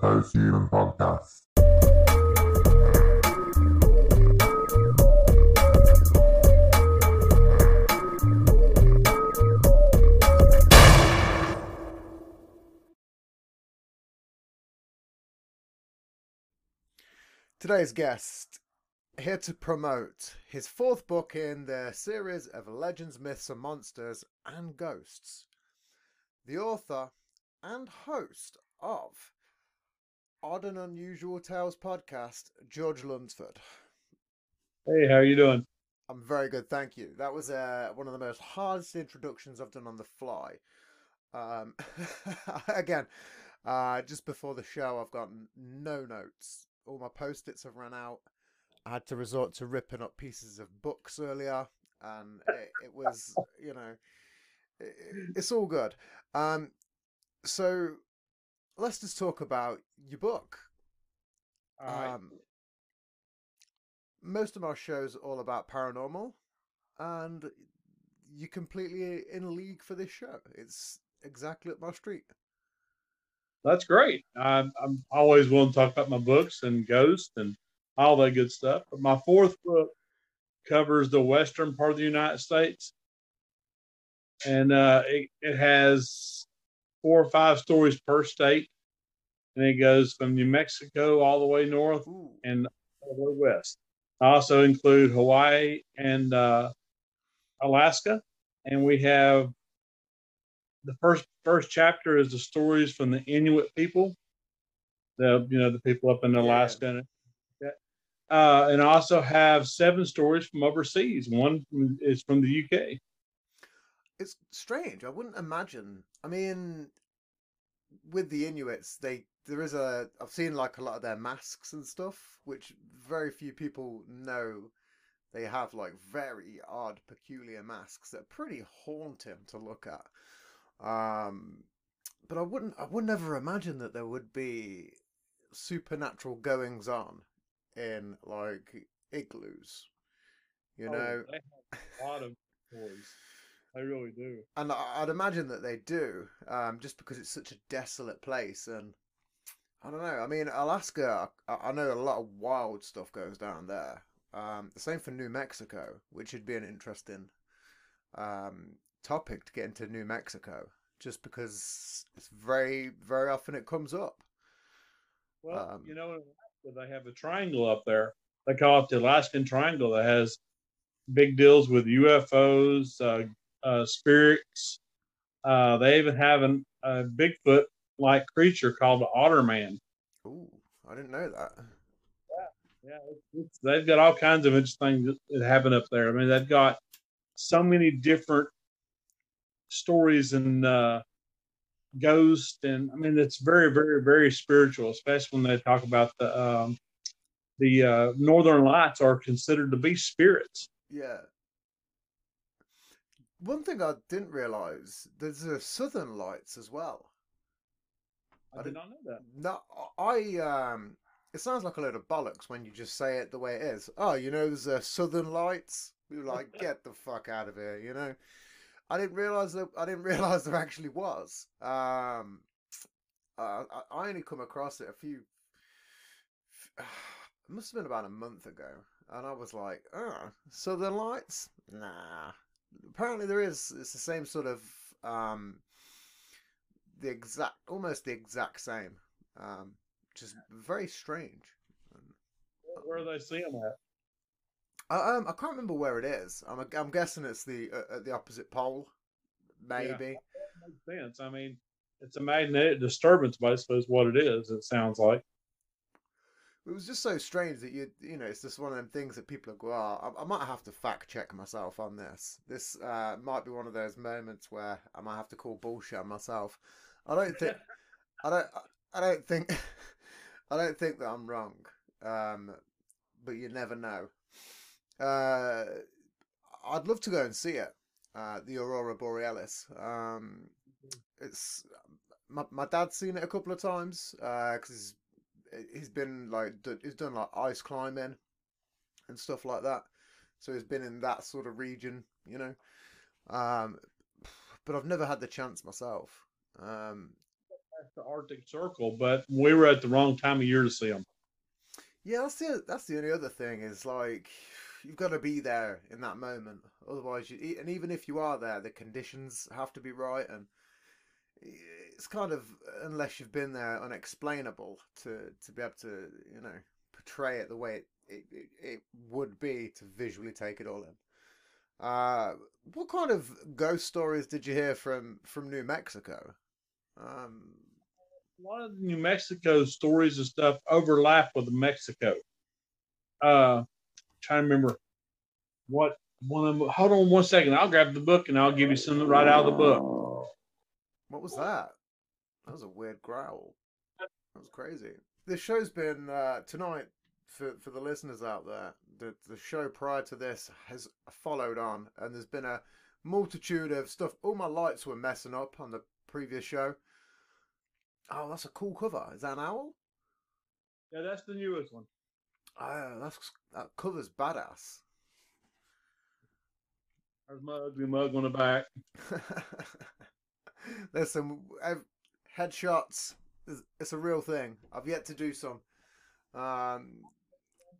The Posthuman Podcast. Today's guest here to promote his fourth book in the series of legends, myths, and monsters and ghosts. The author and host of Odd and Unusual Tales podcast, George Lunsford. Hey, how are you doing? I'm very good, thank you. That was uh, one of the most hardest introductions I've done on the fly. Um, again, uh, just before the show, I've got no notes. All my post-its have run out. I had to resort to ripping up pieces of books earlier, and it, it was, you know, it, it's all good. Um, so let's just talk about your book. Right. Um, most of our shows are all about paranormal, and you're completely in league for this show. It's exactly up my street. That's great. I'm, I'm always willing to talk about my books and ghosts and all that good stuff. But my fourth book covers the western part of the United States, and uh, it, it has four or five stories per state, and it goes from New Mexico all the way north Ooh, and all the way west. I also include Hawaii and uh, Alaska, and we have the first first chapter is the stories from the Inuit people, the you know the people up in Yeah. Alaska, and, uh, and I also have seven stories from overseas. One is from the UK. It's strange. I wouldn't imagine. I mean, with the Inuits, they there is a. I've seen like a lot of their masks and stuff, which very few people know. They have like very odd, peculiar masks that are pretty haunting to look at. Um, but I wouldn't. I would never imagine that there would be supernatural goings on in like igloos. You Oh, know, they have a lot of stories. They really do. and I- I'd imagine that they do, um, just because it's such a desolate place. And I don't know. I mean, Alaska, I, I know a lot of wild stuff goes down there. Um, the same for New Mexico, which would be an interesting um, topic to get into New Mexico, just because it's very, very often it comes up. Well, Um, you know, in Alaska, they have a triangle up there. They call it the Alaskan Triangle that has big deals with UFOs, uh, uh, spirits. Uh, they even have an, a Bigfoot like creature called the Otter Man. Ooh, I didn't know that. Yeah, it's, it's, they've got all kinds of interesting things that happen up there. I mean, they've got so many different stories and uh, ghosts, and I mean, it's very, very, very spiritual, especially when they talk about the um, the uh, Northern Lights are considered to be spirits. Yeah. One thing I didn't realize, there's a Southern Lights as well. I did not know that. No, I um, it sounds like a load of bollocks when you just say it the way it is. Oh, you know, there's a Southern Lights. We were like, get the fuck out of here, you know. I didn't realize that. I didn't realize there actually was. Um, uh, I, I only come across it a few. It must have been about a month ago, and I was like, "Oh, Southern Lights? Nah." Apparently, there is. It's the same sort of um, the exact, almost the exact same. Um, just very strange. Where are they seeing that? I, um, I can't remember where it is. I'm, I'm guessing it's the uh, at the opposite pole, maybe. Makes sense. I mean, it's a magnetic disturbance, basically, is what it is. It sounds like. It was just so strange that you, you know, it's just one of them things that people go, oh, I, I might have to fact check myself on this. This uh, might be one of those moments where I might have to call bullshit on myself. I don't think, I don't, I don't think, I don't think that I'm wrong. Um, but you never know. Uh, I'd love to go and see it. Uh, the Aurora Borealis. Um, it's my my dad's seen it a couple of times because he's been like he's done like ice climbing and stuff like that. So he's been in that sort of region, you know. Um, but I've never had the chance myself. Um, the Arctic Circle, but we were at the wrong time of year to see them. Yeah, that's the that's the only other thing is like you've got to be there in that moment. Otherwise, you and even if you are there, the conditions have to be right, and it's kind of unless you've been there, unexplainable to to be able to you know portray it the way it it, it, it would be to visually take it all in. Uh, what kind of ghost stories did you hear from from New Mexico? Um, a lot of the New Mexico stories and stuff overlap with Mexico. Uh, trying to remember what one of them. Hold on one second. I'll grab the book and I'll give you some right out of the book. what was that? That was a weird growl. That was crazy. This show's been uh, tonight for for the listeners out there. The the show prior to this has followed on, and there's been a multitude of stuff. All my lights were messing up on the previous show. Oh, that's a cool cover. Is that an owl? Yeah, that's the newest one. Oh, that's that cover's badass. There's my ugly mug on the back. There's some uh, headshots. It's- a real thing. I've yet to do some. Um,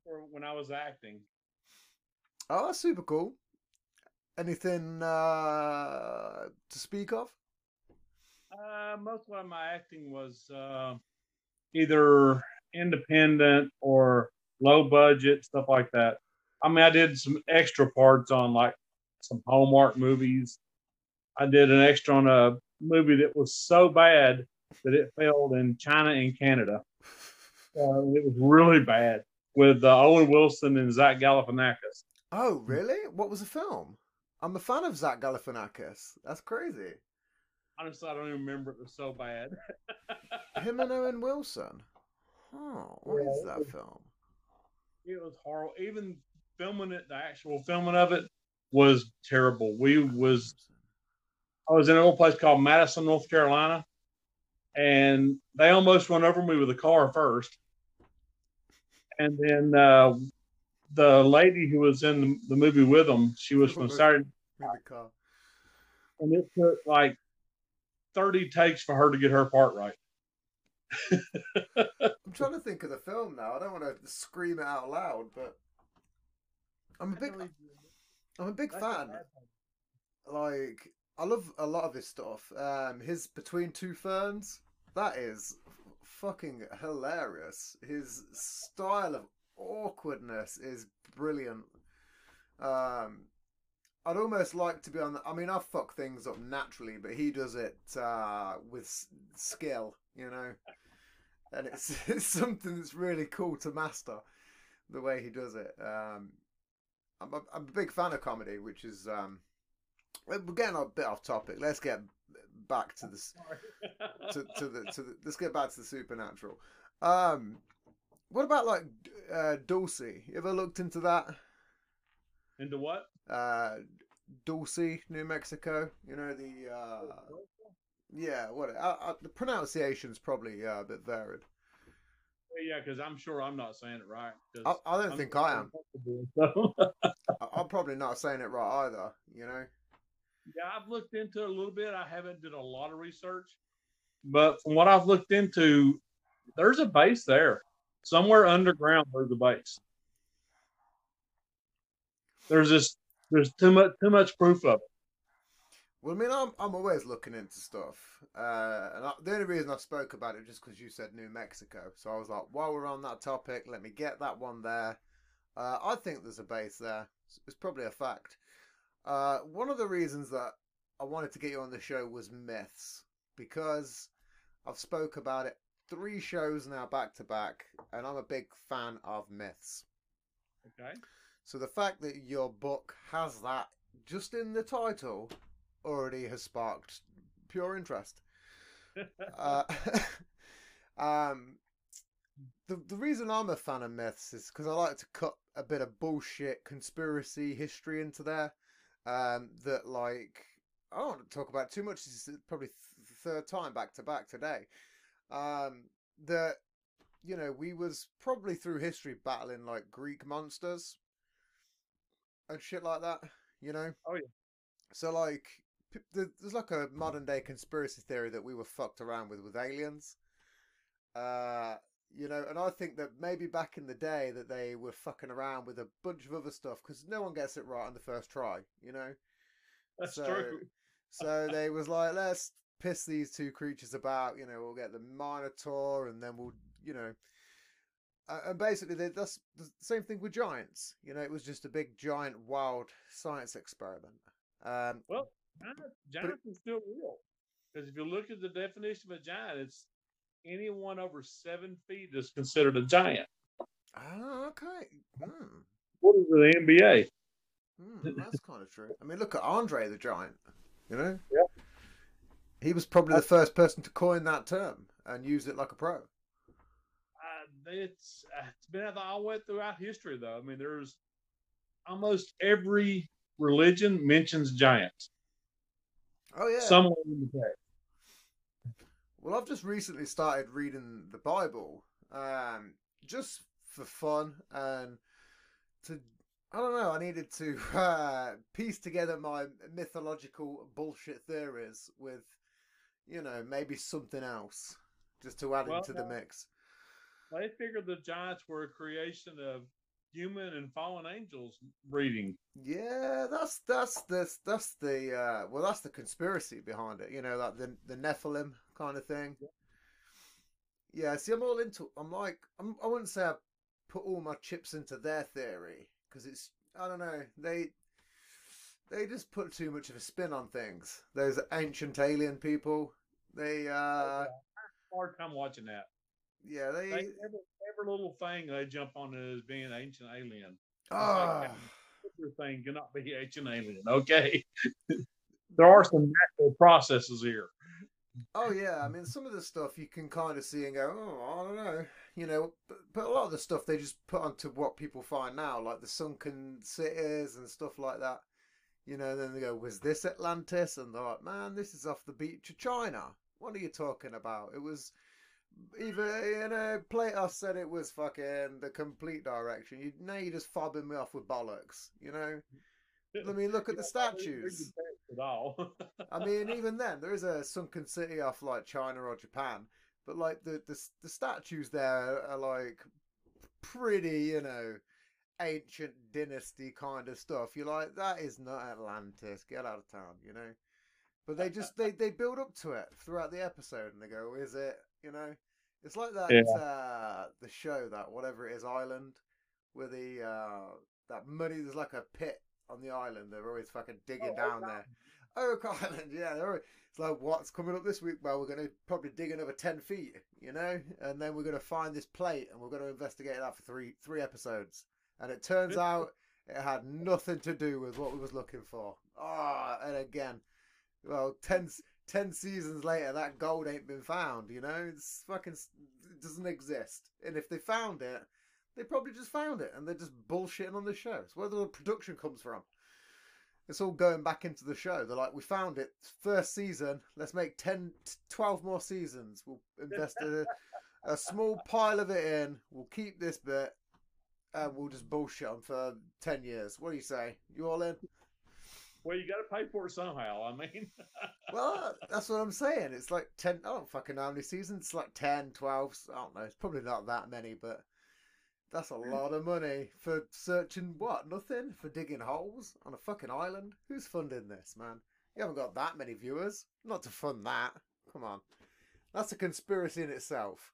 For when I was acting. oh, that's super cool. Anything uh, to speak of? Uh, most of my acting was uh, either independent or low budget stuff like that. I mean, I did some extra parts on like some Hallmark movies. I did an extra on a movie that was so bad that it failed in China and Canada. Uh, it was really bad with uh, Owen Wilson and Zach Galifianakis. Oh, really? What was the film? I'm a fan of Zach Galifianakis. That's crazy. Honestly, I don't even remember. It was so bad. Him and Owen Wilson. Oh, what is that film? it was horrible. Even filming it, the actual filming of it was terrible. We was I was in an old place called Madison, North Carolina, and they almost run over me with a car first. And then uh, the lady who was in the, the movie with them, she was from Saturday, In the and it took like thirty takes for her to get her part right. I'm trying to think of the film now. I don't want to scream it out loud, but I'm a big, I'm a big fan. Like, I love a lot of his stuff. Um, his Between Two Ferns, that is fucking hilarious. His style of awkwardness is brilliant. Um, I'd almost like to be on. The, I mean, I fuck things up naturally, but he does it uh, with s- skill, you know. And it's it's something that's really cool to master, the way he does it. Um, I'm a, I'm a big fan of comedy, which is um, we're getting a bit off topic. Let's get back to this to, to the to the, let's get back to the supernatural. Um, what about like uh, Dulce? You ever looked into that? Into what? Uh, Dulce, New Mexico. You know the uh, yeah. What uh, uh, the pronunciation's probably uh, a bit varied. Yeah, because I'm sure I'm not saying it right. I, I don't I'm think I am. So. I'm probably not saying it right either. You know. Yeah, I've looked into it a little bit. I haven't did a lot of research, but from what I've looked into, there's a base there somewhere underground. There's a base. There's just there's too much too much proof of it. Well, I mean, I'm I'm always looking into stuff, uh, and I, the only reason I spoke about it just because you said New Mexico. So I was like, while we're on that topic, let me get that one there. Uh, I think there's a base there. It's, it's probably a fact. Uh, one of the reasons that I wanted to get you on the show was myths because I've spoke about it three shows now back to back, and I'm a big fan of myths. Okay. So the fact that your book has that just in the title already has sparked pure interest. Uh, um, the the reason I'm a fan of myths is because I like to cut a bit of bullshit conspiracy history into there. Um, that like I don't want to talk about too much. This is probably th- the third time back to back today. Um, that you know we was probably through history battling like Greek monsters and shit like that. You know. Oh, yeah. So like there's like a modern day conspiracy theory that we were fucked around with with aliens. Uh, you know, and I think that maybe back in the day that they were fucking around with a bunch of other stuff because no one gets it right on the first try. You know, That's So- true. so they was like, let's piss these two creatures about. You know, we'll get the Minotaur, and then we'll, you know, uh, and basically they, that's the same thing with giants. You know, it was just a big giant wild science experiment. Um, Well, giants, giants are still real because if you look at the definition of a giant, it's anyone over seven feet is considered a giant. oh, okay. Hmm. What is the NBA? Hmm, that's kind of true. I mean, look at Andre the Giant. You know, Yeah. he was probably the first person to coin that term and use it like a pro. Uh, it's uh, it's been out all the way throughout history, though. I mean, there's almost every religion mentions giants Oh yeah. somewhere in the text. Well, I've just recently started reading the Bible, um, just for fun and to. I don't know. I needed to uh, piece together my mythological bullshit theories with, you know, maybe something else, just to add Well, into the mix. They figured the giants were a creation of human and fallen angels breeding. Yeah, that's that's this that's the uh well that's the conspiracy behind it, you know, like the the Nephilim kind of thing. Yeah, see, I'm all into. I'm like, I'm, I wouldn't say I put all my chips into their theory because it's I don't know they they just put too much of a spin on things. Those ancient alien people, they uh Hard time watching that. yeah they They, every, every little thing they jump on is being ancient alien. ah Everything cannot be ancient alien. Okay, there are some natural processes here. Oh yeah, I mean some of the stuff you can kind of see and go, oh, I don't know, you know, but, but a lot of the stuff they just put onto what people find now, like the sunken cities and stuff like that. You know, then they go, was this Atlantis? And they're like, man, this is off the beach of China. What are you talking about? It was either you know, Plato said it was fucking the complete direction. You now you're just fobbing me off with bollocks. You know, I mean, look at the Yeah, I didn't read statues. At all. I mean, even then, there is a sunken city off like China or Japan, but like the the, the statues there are like pretty, you know, ancient dynasty kind of stuff. You're like, that is not Atlantis. Get out of town, you know. But they just they they build up to it throughout the episode, and they go, "Is it?" You know, it's like that Yeah. uh, the show that whatever it is, Island, where the uh, that money there's like a pit on the island. They're always fucking digging Oh, down there. Oak Island, yeah. They're, always- it's like what's coming up this week? Well, we're going to probably dig another ten feet, you know, and then we're going to find this plate, and we're going to investigate that for three three episodes. And it turns out it had nothing to do with what we was looking for. Ah, and again, well, 10, 10 seasons later, that gold ain't been found. You know, it's fucking it doesn't exist. And if they found it, they probably just found it, and they're just bullshitting on the show. It's where the production comes from. It's all going back into the show. They're like, we found it first season. Let's make 10, 12 more seasons. We'll invest a, a small pile of it in. We'll keep this bit, and we'll just bullshit them for ten years. What do you say? You all in? well, you got to pay for it somehow. I mean, Well, that's what I'm saying. It's like 10, I don't fucking know how many seasons. It's like 10, 12, I don't know. It's probably not that many, but that's a lot of money for searching what? Nothing? For digging holes on a fucking island? Who's funding this, man? You haven't got that many viewers. Not to fund that. Come on. That's a conspiracy in itself.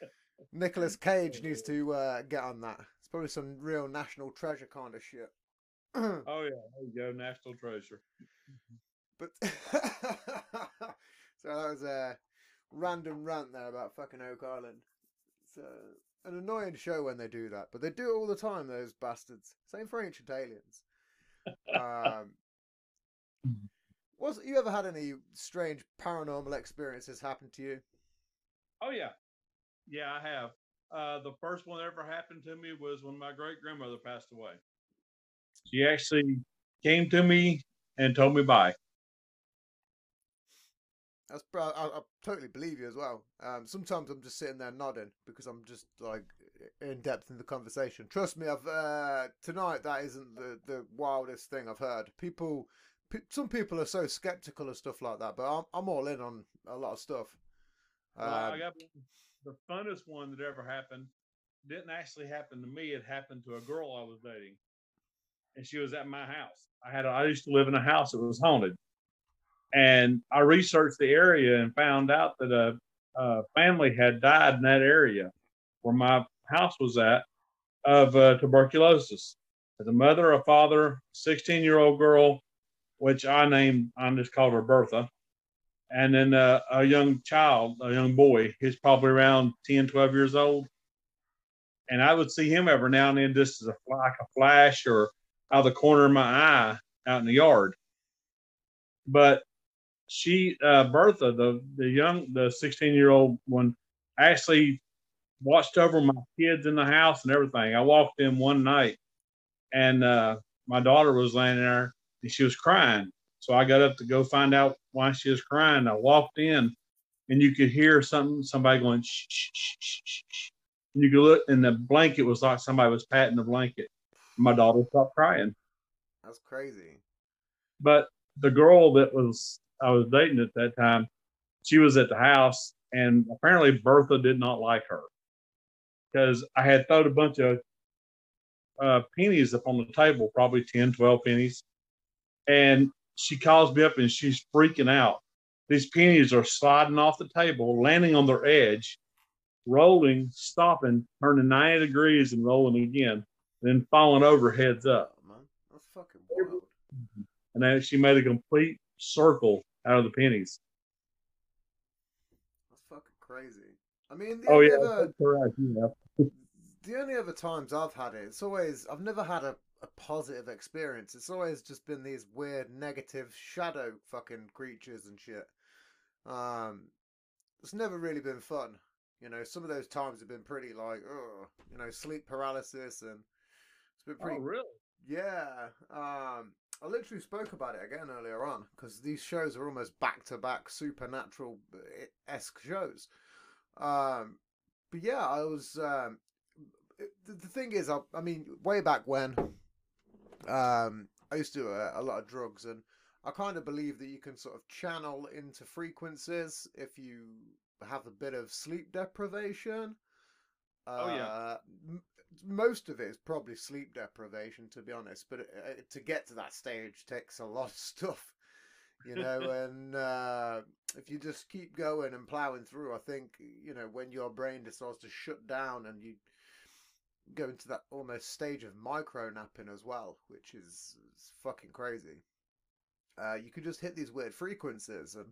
Nicolas Cage needs to uh, get on that. It's probably some real national treasure kind of shit. oh yeah, there you go, national treasure. But so that was a random rant there about fucking Oak Island. Uh, an annoying show when they do that, but they do it all the time. Those bastards. Same for Ancient Aliens. Um, was you ever had any strange paranormal experiences happen to you? Oh yeah, yeah, I have. Uh, the first one that ever happened to me was when my great grandmother passed away. She actually came to me and told me bye. That's bro. I, I totally believe you as well. Um, sometimes I'm just sitting there nodding because I'm just like in depth in the conversation. Trust me, I've uh, tonight that isn't the the wildest thing I've heard. People some people are so skeptical of stuff like that, but I'm I'm all in on a lot of stuff. Well, I Um, got the funnest one that ever happened. Didn't actually happen to me. It happened to a girl I was dating, and she was at my house. I had a, I used to live in a house that was haunted, and I researched the area and found out that a, a family had died in that area where my house was at of uh, tuberculosis. A mother, a father, 16 year old girl, which I named, I just called her Bertha and then uh, a young child, a young boy. He's probably around 10, 12 years old. And I would see him every now and then just as a like a flash or out of the corner of my eye out in the yard. But she, uh, Bertha, the the young, the 16 year old one, actually watched over my kids in the house and everything. I walked in one night, and uh, my daughter was laying there and she was crying. So I got up to go find out why she was crying. I walked in, and you could hear something, somebody going shh, shh, shh, shh, shh, shh. And you could look, and the blanket was like somebody was patting the blanket. My daughter stopped crying. that's crazy. But the girl that was I was dating at that time, she was at the house, and apparently Bertha did not like her because I had thrown a bunch of uh, pennies up on the table, probably 10, 12 pennies. And she calls me up and she's freaking out. These pennies are sliding off the table, landing on their edge, rolling, stopping, turning 90 degrees and rolling again, then falling over heads up. Oh, man, that's fucking wild. And then she made a complete circle out of the pennies. That's fucking crazy. I mean, the Oh yeah, other, correct. Yeah. the only other times I've had it, it's always I've never had a, a positive experience. It's always just been these weird negative shadow fucking creatures and shit. Um, it's never really been fun. You know, some of those times have been pretty like, oh, you know, sleep paralysis and it's been pretty Oh really? Yeah, um, I literally spoke about it again earlier on because these shows are almost back to back supernatural esque shows. Um, but yeah, I was. Um, the, the thing is, I, I mean, way back when, um, I used to do a, a lot of drugs, and I kind of believe that you can sort of channel into frequencies if you have a bit of sleep deprivation. Oh, yeah. Uh, most of it is probably sleep deprivation, to be honest. But uh, to get to that stage takes a lot of stuff, you know. and uh, if you just keep going and plowing through, I think you know when your brain decides to shut down and you go into that almost stage of micro napping as well, which is, is fucking crazy. Uh, you can just hit these weird frequencies and.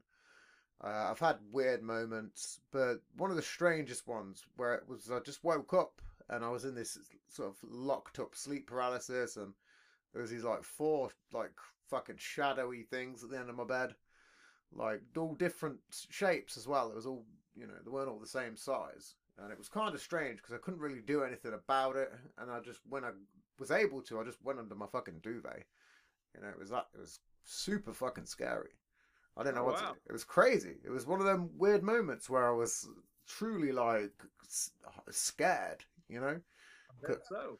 Uh, I've had weird moments, but one of the strangest ones where it was I just woke up and I was in this sort of locked up sleep paralysis, and there was these like four like fucking shadowy things at the end of my bed, like all different shapes as well. It was all you know, they weren't all the same size, and it was kind of strange because I couldn't really do anything about it, and I just when I was able to, I just went under my fucking duvet. You know, it was that it was super fucking scary. I don't know Oh, what wow. to, it was crazy. It was one of them weird moments where I was truly like scared, you know? So.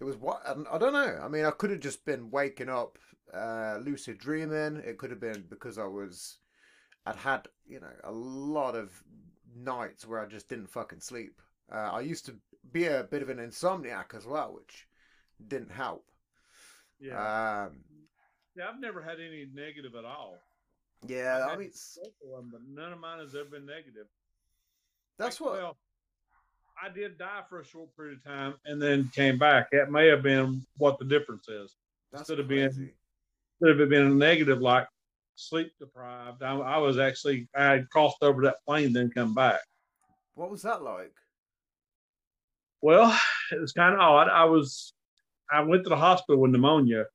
It was what I don't- know. I mean, I could have just been waking up, uh, lucid dreaming. It could have been because I was, I'd had you know a lot of nights where I just didn't fucking sleep. Uh, I used to be a bit of an insomniac as well, which didn't help. Yeah. Um, yeah, I've never had any negative at all. yeah, I've I mean, one, but none of mine has ever been negative. that's Like, what. Well, I did die for a short period of time and then came back. That may have been what the difference is. That's instead of being- Instead of it being a negative, like sleep deprived, I, I was actually I had crossed over that plane, then come back. What was that like? Well, it was kind of odd. I was, I went to the hospital with pneumonia,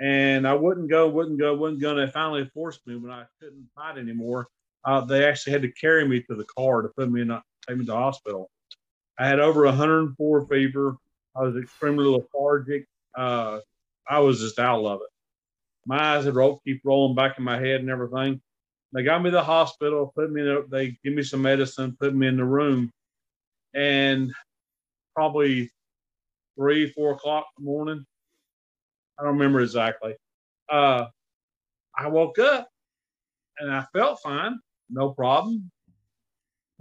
and I wouldn't go, wouldn't go, wouldn't go. And they finally forced me when I couldn't fight anymore. Uh, they actually had to carry me to the car to put me in, a, take me to the hospital. I had over 104 fever. I was extremely lethargic. Uh, I was just out of it. My eyes had rolled, keep rolling back in my head and everything. They got me to the hospital, put me in. A, they give me some medicine, put me in the room, and probably three, four o'clock in the morning. I don't remember exactly. Uh, I woke up and I felt fine, no problem.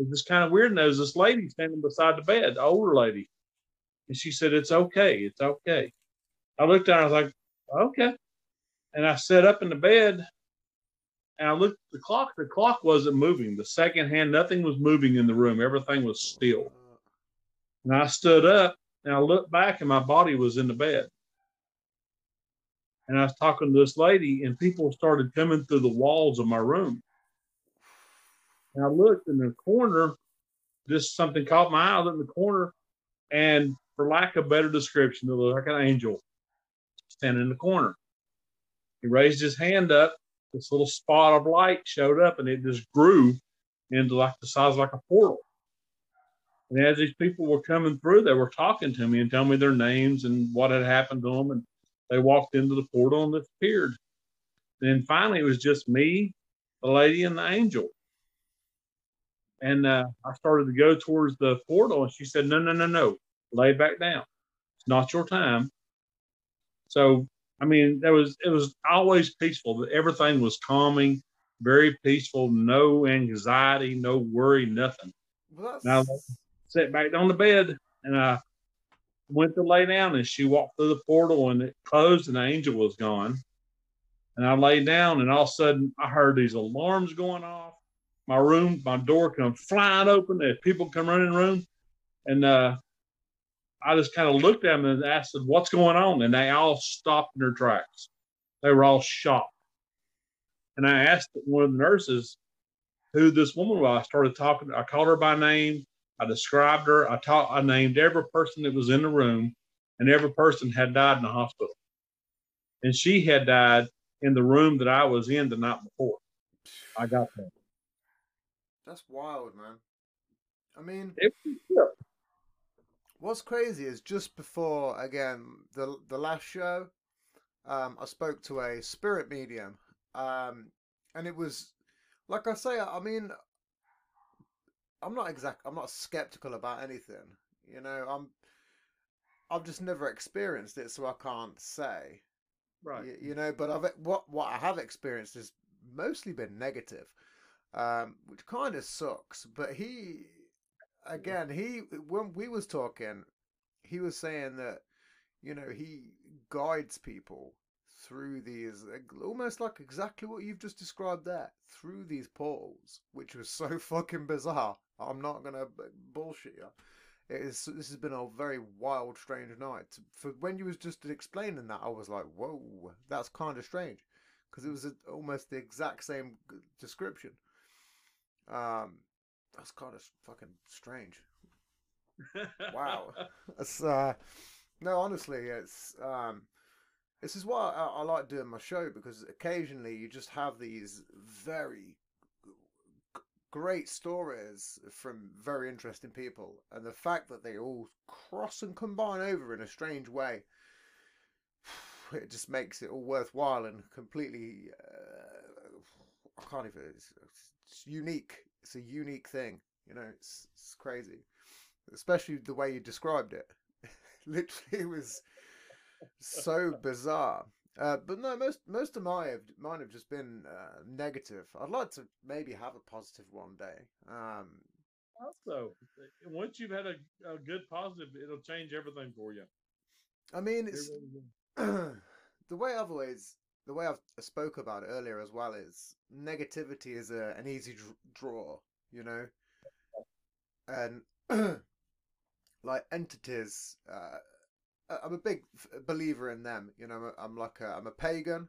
It was kind of weird. And there was this lady standing beside the bed, the older lady. And she said, It's okay. It's okay. I looked at her, I was like, Okay. And I sat up in the bed and I looked at the clock. The clock wasn't moving. The second hand, nothing was moving in the room. Everything was still. And I stood up and I looked back and my body was in the bed. And I was talking to this lady, and people started coming through the walls of my room. And I looked in the corner, just something caught my eye. In the corner, and for lack of better description, it looked like an angel standing in the corner. He raised his hand up. This little spot of light showed up, and it just grew into like the size of like a portal. And as these people were coming through, they were talking to me and telling me their names and what had happened to them. And they walked into the portal and disappeared. Then finally, it was just me, the lady, and the angel. And uh, I started to go towards the portal, and she said, "No, no, no, no, lay back down. It's not your time." So, I mean, there was it was always peaceful. Everything was calming, very peaceful. No anxiety, no worry, nothing. Well, that's... Now, sat back on the bed and I went to lay down and she walked through the portal and it closed and the angel was gone. And I lay down and all of a sudden I heard these alarms going off. My room, my door comes flying open. There's people come running room. And uh, I just kind of looked at them and asked them, what's going on? And they all stopped in their tracks. They were all shocked. And I asked one of the nurses who this woman was. I started talking. I called her by name. I described her. I taught. I named every person that was in the room, and every person had died in the hospital. And she had died in the room that I was in the night before. I got that. That's wild, man. I mean, yeah. what's crazy is just before again the the last show, um, I spoke to a spirit medium, um, and it was like I say. I mean, I'm not exact. I'm not skeptical about anything. You know, I'm. I've just never experienced it, so I can't say. Right. You, you know, but I've what what I have experienced has mostly been negative, um, which kind of sucks. But he, again, he when we was talking, he was saying that, you know, he guides people through these almost like exactly what you've just described there through these portals, which was so fucking bizarre. I'm not gonna bullshit you. It is. This has been a very wild, strange night. For when you was just explaining that, I was like, "Whoa, that's kind of strange," because it was a, almost the exact same description. Um, that's kind of fucking strange. Wow. It's uh, no, honestly, it's um, this is why I, I like doing my show because occasionally you just have these very great stories from very interesting people, and the fact that they all cross and combine over in a strange way, it just makes it all worthwhile and completely. Uh, I can't even. It's, it's unique. It's a unique thing. You know, it's it's crazy, especially the way you described it. Literally, it was so bizarre. Uh, but no, most most of my have, mine have just been uh, negative. I'd like to maybe have a positive one day. Um, Also, once you've had a, a good positive, it'll change everything for you. I mean, it's the way I've always the way I've spoke about it earlier as well is negativity is a, an easy dr- draw, you know, and like entities. Uh, I'm a big believer in them. You know, I'm, like a, I'm a pagan,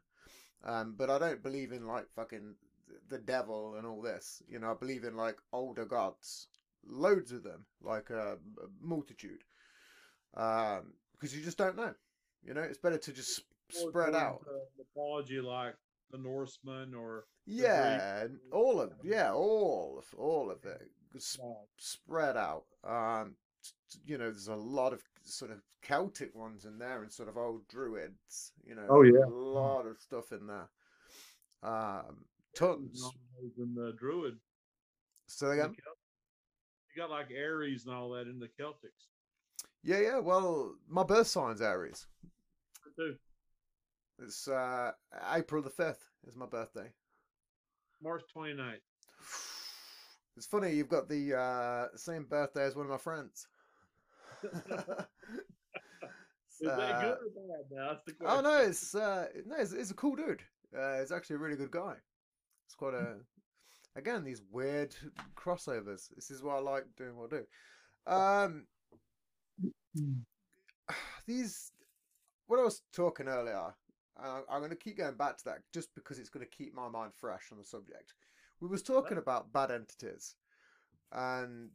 um, but I don't believe in like fucking the devil and all this. You know, I believe in like older gods, loads of them, like a, multitude, um, because you just don't know. You know, it's better to just spread out. the mythology like the Norsemen or Yeah, and all of yeah, all of all of it s- spread out. Um, t- t- you know, there's a lot of sort of Celtic ones in there, and sort of old druids. You know, Oh, yeah. a lot of stuff in there. Um, tons. Gnomes and the Druid. So the again, Celt- You got like Aries and all that in the Celtics yeah, yeah. Well, my birth sign's Aries. too. It's uh, April the fifth is my birthday. March 29th. It's funny you've got the uh, same birthday as one of my friends. Is that Uh, good or bad? Now, that's the question. Oh no, it's uh, no, it's, it's a cool dude. Uh, he's actually a really good guy. It's quite a, again, these weird crossovers. This is why I like doing what I do. Um, these, what I was talking earlier, uh, I'm going to keep going back to that just because it's going to keep my mind fresh on the subject. We was talking about bad entities, and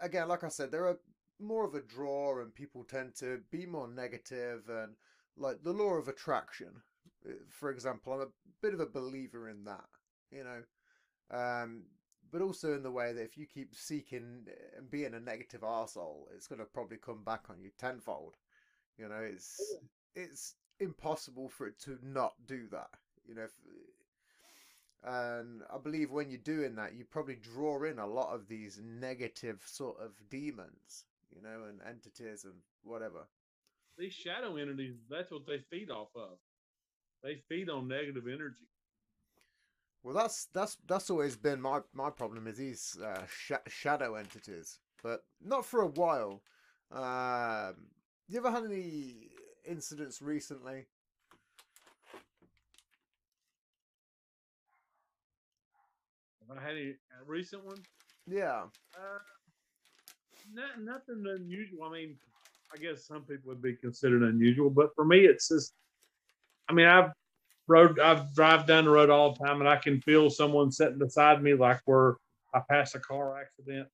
again, like I said, there are more of a draw and people tend to be more negative and like the law of attraction. Uh, for example i'm a bit of a believer in that you know? Um but also in the way that if you keep seeking and being a negative arsehole it's going to probably come back on you tenfold. You know it's it's impossible for it to not do that you know if, and I believe when you're doing that, you probably draw in a lot of these negative sort of demons, you know, and entities and whatever. These shadow entities, that's what they feed off of. They feed on negative energy. Well, that's that's that's always been my my problem is these uh, sh- shadow entities, but not for a while. Um, you ever had any incidents recently? Have I had any a recent one? Yeah, Uh, not, nothing unusual. I mean, I guess some people would be considered unusual, but for me, it's just. I mean, I've rode, I've drive down the road all the time, and I can feel someone sitting beside me, like where I pass a car accident,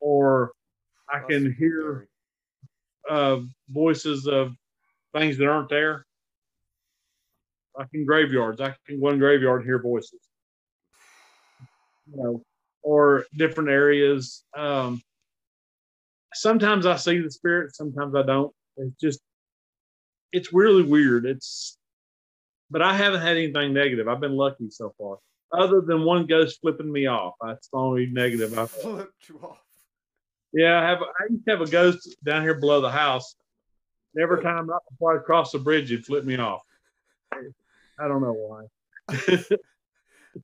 or I that's can hear uh, voices of things that aren't there. Like in graveyards, I can go in graveyard and hear voices. You know, or different areas. Um, sometimes I see the spirit, sometimes I don't. It's just, it's really weird. It's, but I haven't had anything negative. I've been lucky so far, other than one ghost flipping me off. That's the only negative I've. Flipped you off. Yeah, I have. I used to have a ghost down here below the house. Every time right before I cross the bridge, it'd flip me off. I don't know why.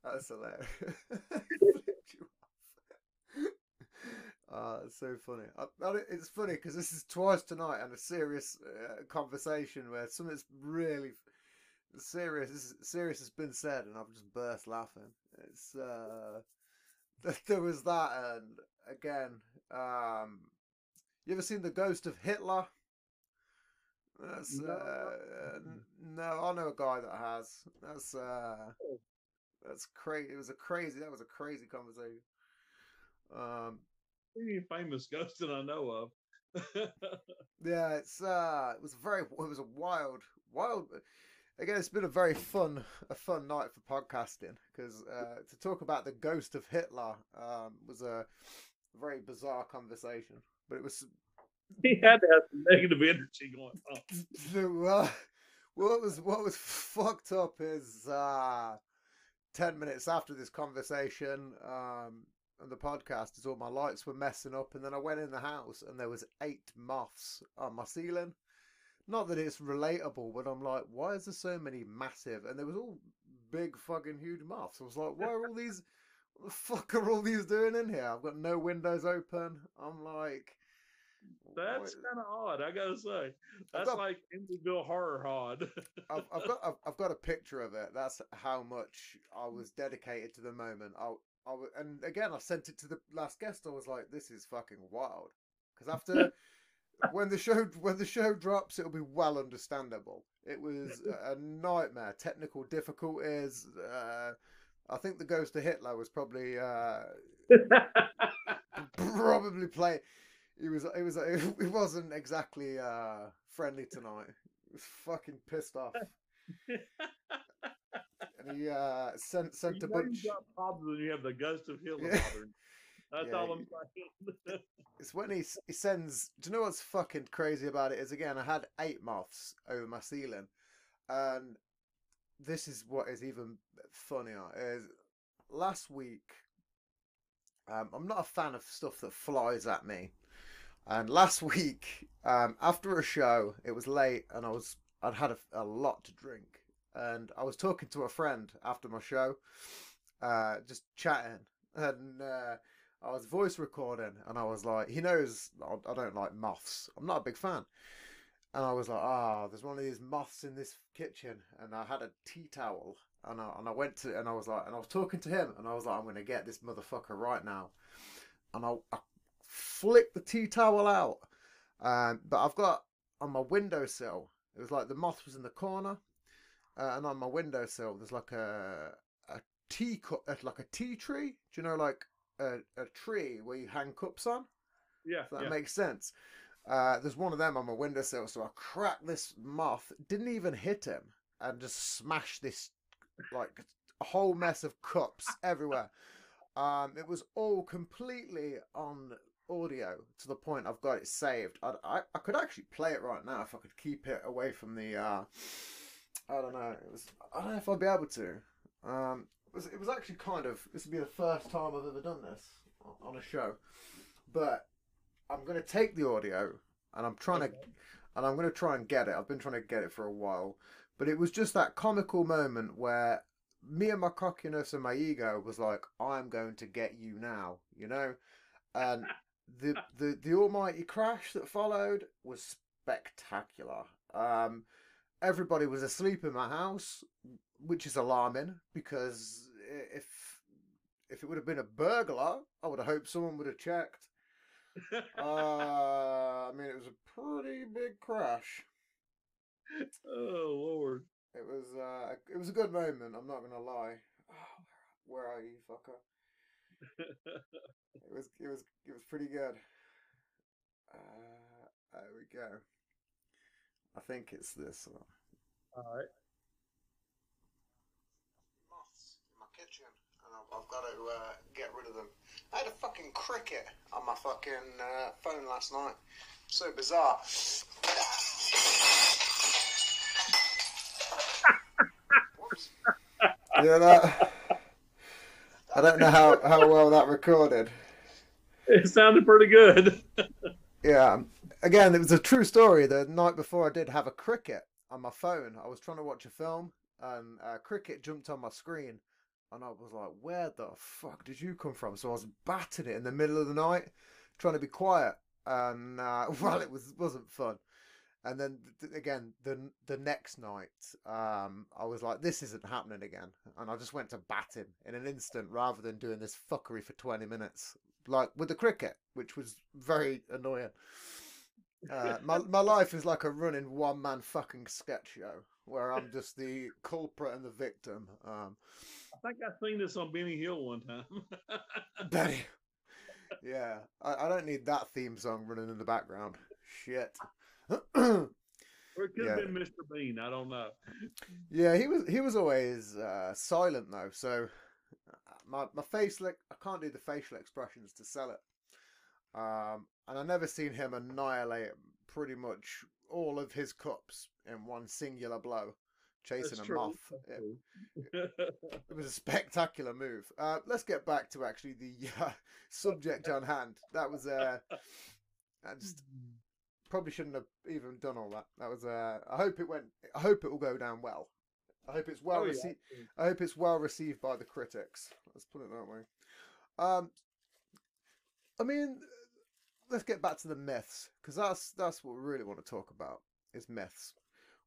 That's hilarious. It's so funny. I, it's funny because this is twice tonight and a serious uh, conversation where something's really serious serious has been said, and I've just burst laughing. It's uh, there was that, and again, um, you ever seen the ghost of Hitler? That's No. uh, no, I know a guy that has. That's uh, that's crazy. It was a crazy. That was a crazy conversation. Um, Any famous ghost that I know of. yeah, it's uh, it was a very, it was a wild, wild. Again, it's been a very fun, a fun night for podcasting because uh, to talk about the ghost of Hitler um, was a very bizarre conversation. But it was he had to have some negative energy going on. the, what was what was fucked up is uh, ten minutes after this conversation um, and the podcast is all my lights were messing up, and then I went in the house and there was eight moths on my ceiling. Not that it's relatable, but I'm like, why is there so many massive? And there was all big fucking huge moths. I was like, why are all these? What the fuck are all these doing in here? I've got no windows open. I'm like, That's kind of odd, I gotta say. That's got- like Amityville horror odd. I've, I've got I've, I've got a picture of it. That's how much I was dedicated to the moment. I, I w- and again I sent it to the last guest. I was like, this is fucking wild. Because after when the show when the show drops, it'll be well understandable. It was a nightmare. Technical difficulties. Uh, I think the Ghost of Hitler was probably uh, probably play. He was. It was. It wasn't exactly uh, friendly tonight. He was fucking pissed off. And he uh, sent sent you a bunch. you got problems when you have the ghost of Hitler Yeah. That's Yeah, all I'm saying. It's when he he sends. Do you know what's fucking crazy about it? Is again, I had eight moths over my ceiling, and this is what is even funnier. Is last week. Um, I'm not a fan of stuff that flies at me, and last week, um, after a show, it was late, and I was I'd had a, a lot to drink, and I was talking to a friend after my show, uh, just chatting, and uh, I was voice recording, and I was like, he knows I don't like moths. I'm not a big fan. And I was like, ah, there's one of these moths in this kitchen, and I had a tea towel, and I and I went to, and I was like, and I was talking to him, and I was like, I'm gonna get this motherfucker right now, and I, I flicked the tea towel out, um, but I've got on my windowsill, it was like the moth was in the corner, uh, and on my windowsill there's like a a tea cup, uh, like a tea tree. Do you know like a, a tree where you hang cups on? Yeah, that yeah. makes sense. Uh, there's one of them on my windowsill, so I cracked this moth, didn't even hit him, and just smashed this like a whole mess of cups everywhere. Um, it was all completely on audio to the point I've got it saved. I, I, I could actually play it right now if I could keep it away from the. Uh, I don't know. It was. I don't know if I'd be able to. Um, it was. It was actually kind of. This would be the first time I've ever done this on- on a show, but I'm going to take the audio and I'm trying to, and I'm going to try and get it. I've been trying to get it for a while, but it was just that comical moment where me and my cockiness and my ego was like, "I'm going to get you now," you know, and the the the almighty crash that followed was spectacular. Um, everybody was asleep in my house, which is alarming because if if it would have been a burglar, I would have hoped someone would have checked. Uh, I mean, it was a pretty big crash. oh Lord. It was uh, it was a good moment. I'm not gonna lie. Oh, where are you, fucker? It was it was it was pretty good. Uh, there we go. I think it's this one. All right. Moths in my kitchen, and I've, I've got to uh, get rid of them. I had a fucking cricket on my fucking uh, phone last night. So bizarre. Whoops. Yeah, that. I don't know how, how well that recorded. It sounded pretty good. Yeah. Again, it was a true story. The night before, I did have a cricket on my phone. I was trying to watch a film, and uh, cricket jumped on my screen, and I was like, "Where the fuck did you come from?" So I was batting it in the middle of the night, trying to be quiet, and uh, well, it was wasn't fun. And then th- again, the the next night, um, I was like, "This isn't happening again," and I just went to bat him in an instant rather than doing this fuckery for twenty minutes, like with the cricket, which was very annoying. Uh, my my life is like a running one man fucking sketch show where I'm just the culprit and the victim. Um, I think I've seen this on Benny Hill one time. Benny, yeah, I, I don't need that theme song running in the background. Shit. Or it could have been Mr. Bean. I don't know. yeah, he was he was always uh, silent though, so uh, my my face like I can't do the facial expressions to sell it. Um, and I never seen him annihilate pretty much all of his cups in one singular blow, chasing That's a true. moth. It, it was a spectacular move. Uh, let's get back to actually the uh, subject on hand. That was uh, I just probably shouldn't have even done all that. That was uh, I hope it went. I hope it will go down well. I hope it's well Oh, yeah. received. I hope it's well received by the critics. Let's put it that way. Um, I mean, let's get back to the myths because that's that's what we really want to talk about is myths.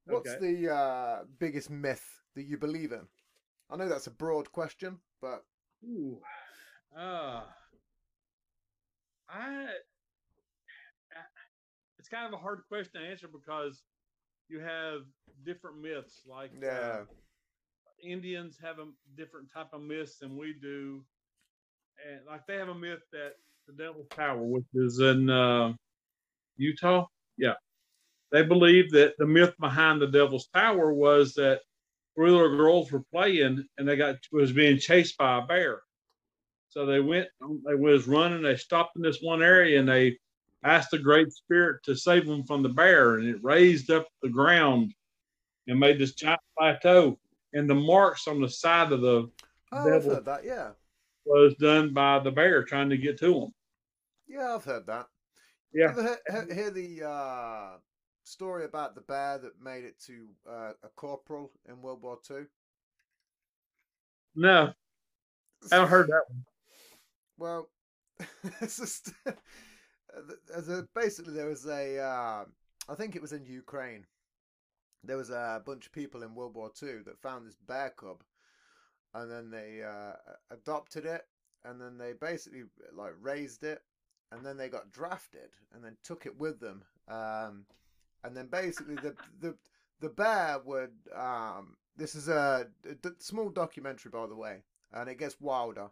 What's Okay. the uh, biggest myth that you believe in? I know that's a broad question, but Ooh. Uh, I, kind of a hard question to answer because you have different myths. Like uh, Indians have a different type of myths than we do, and like they have a myth that the Devil's Tower, which is in uh, Utah, yeah, they believe that the myth behind the Devil's Tower was that three little girls were playing and they got was being chased by a bear. So they went, they was running, they stopped in this one area and they asked the Great Spirit to save them from the bear, and it raised up the ground and made this giant plateau. And the marks on the side of the oh, I've heard that. Yeah, was done by the bear trying to get to them. yeah, I've heard that. Yeah. Ever hear, the uh, story about the bear that made it to uh, a corporal in World War Two? No, I haven't heard that one. Well, it's just as a, basically there was a, uh, I think it was in Ukraine. There was a bunch of people in World War Two that found this bear cub, and then they uh, adopted it, and then they basically like raised it, and then they got drafted, and then took it with them, um, and then basically the the the bear would. Um, this is a, small documentary, by the way, and it gets wilder.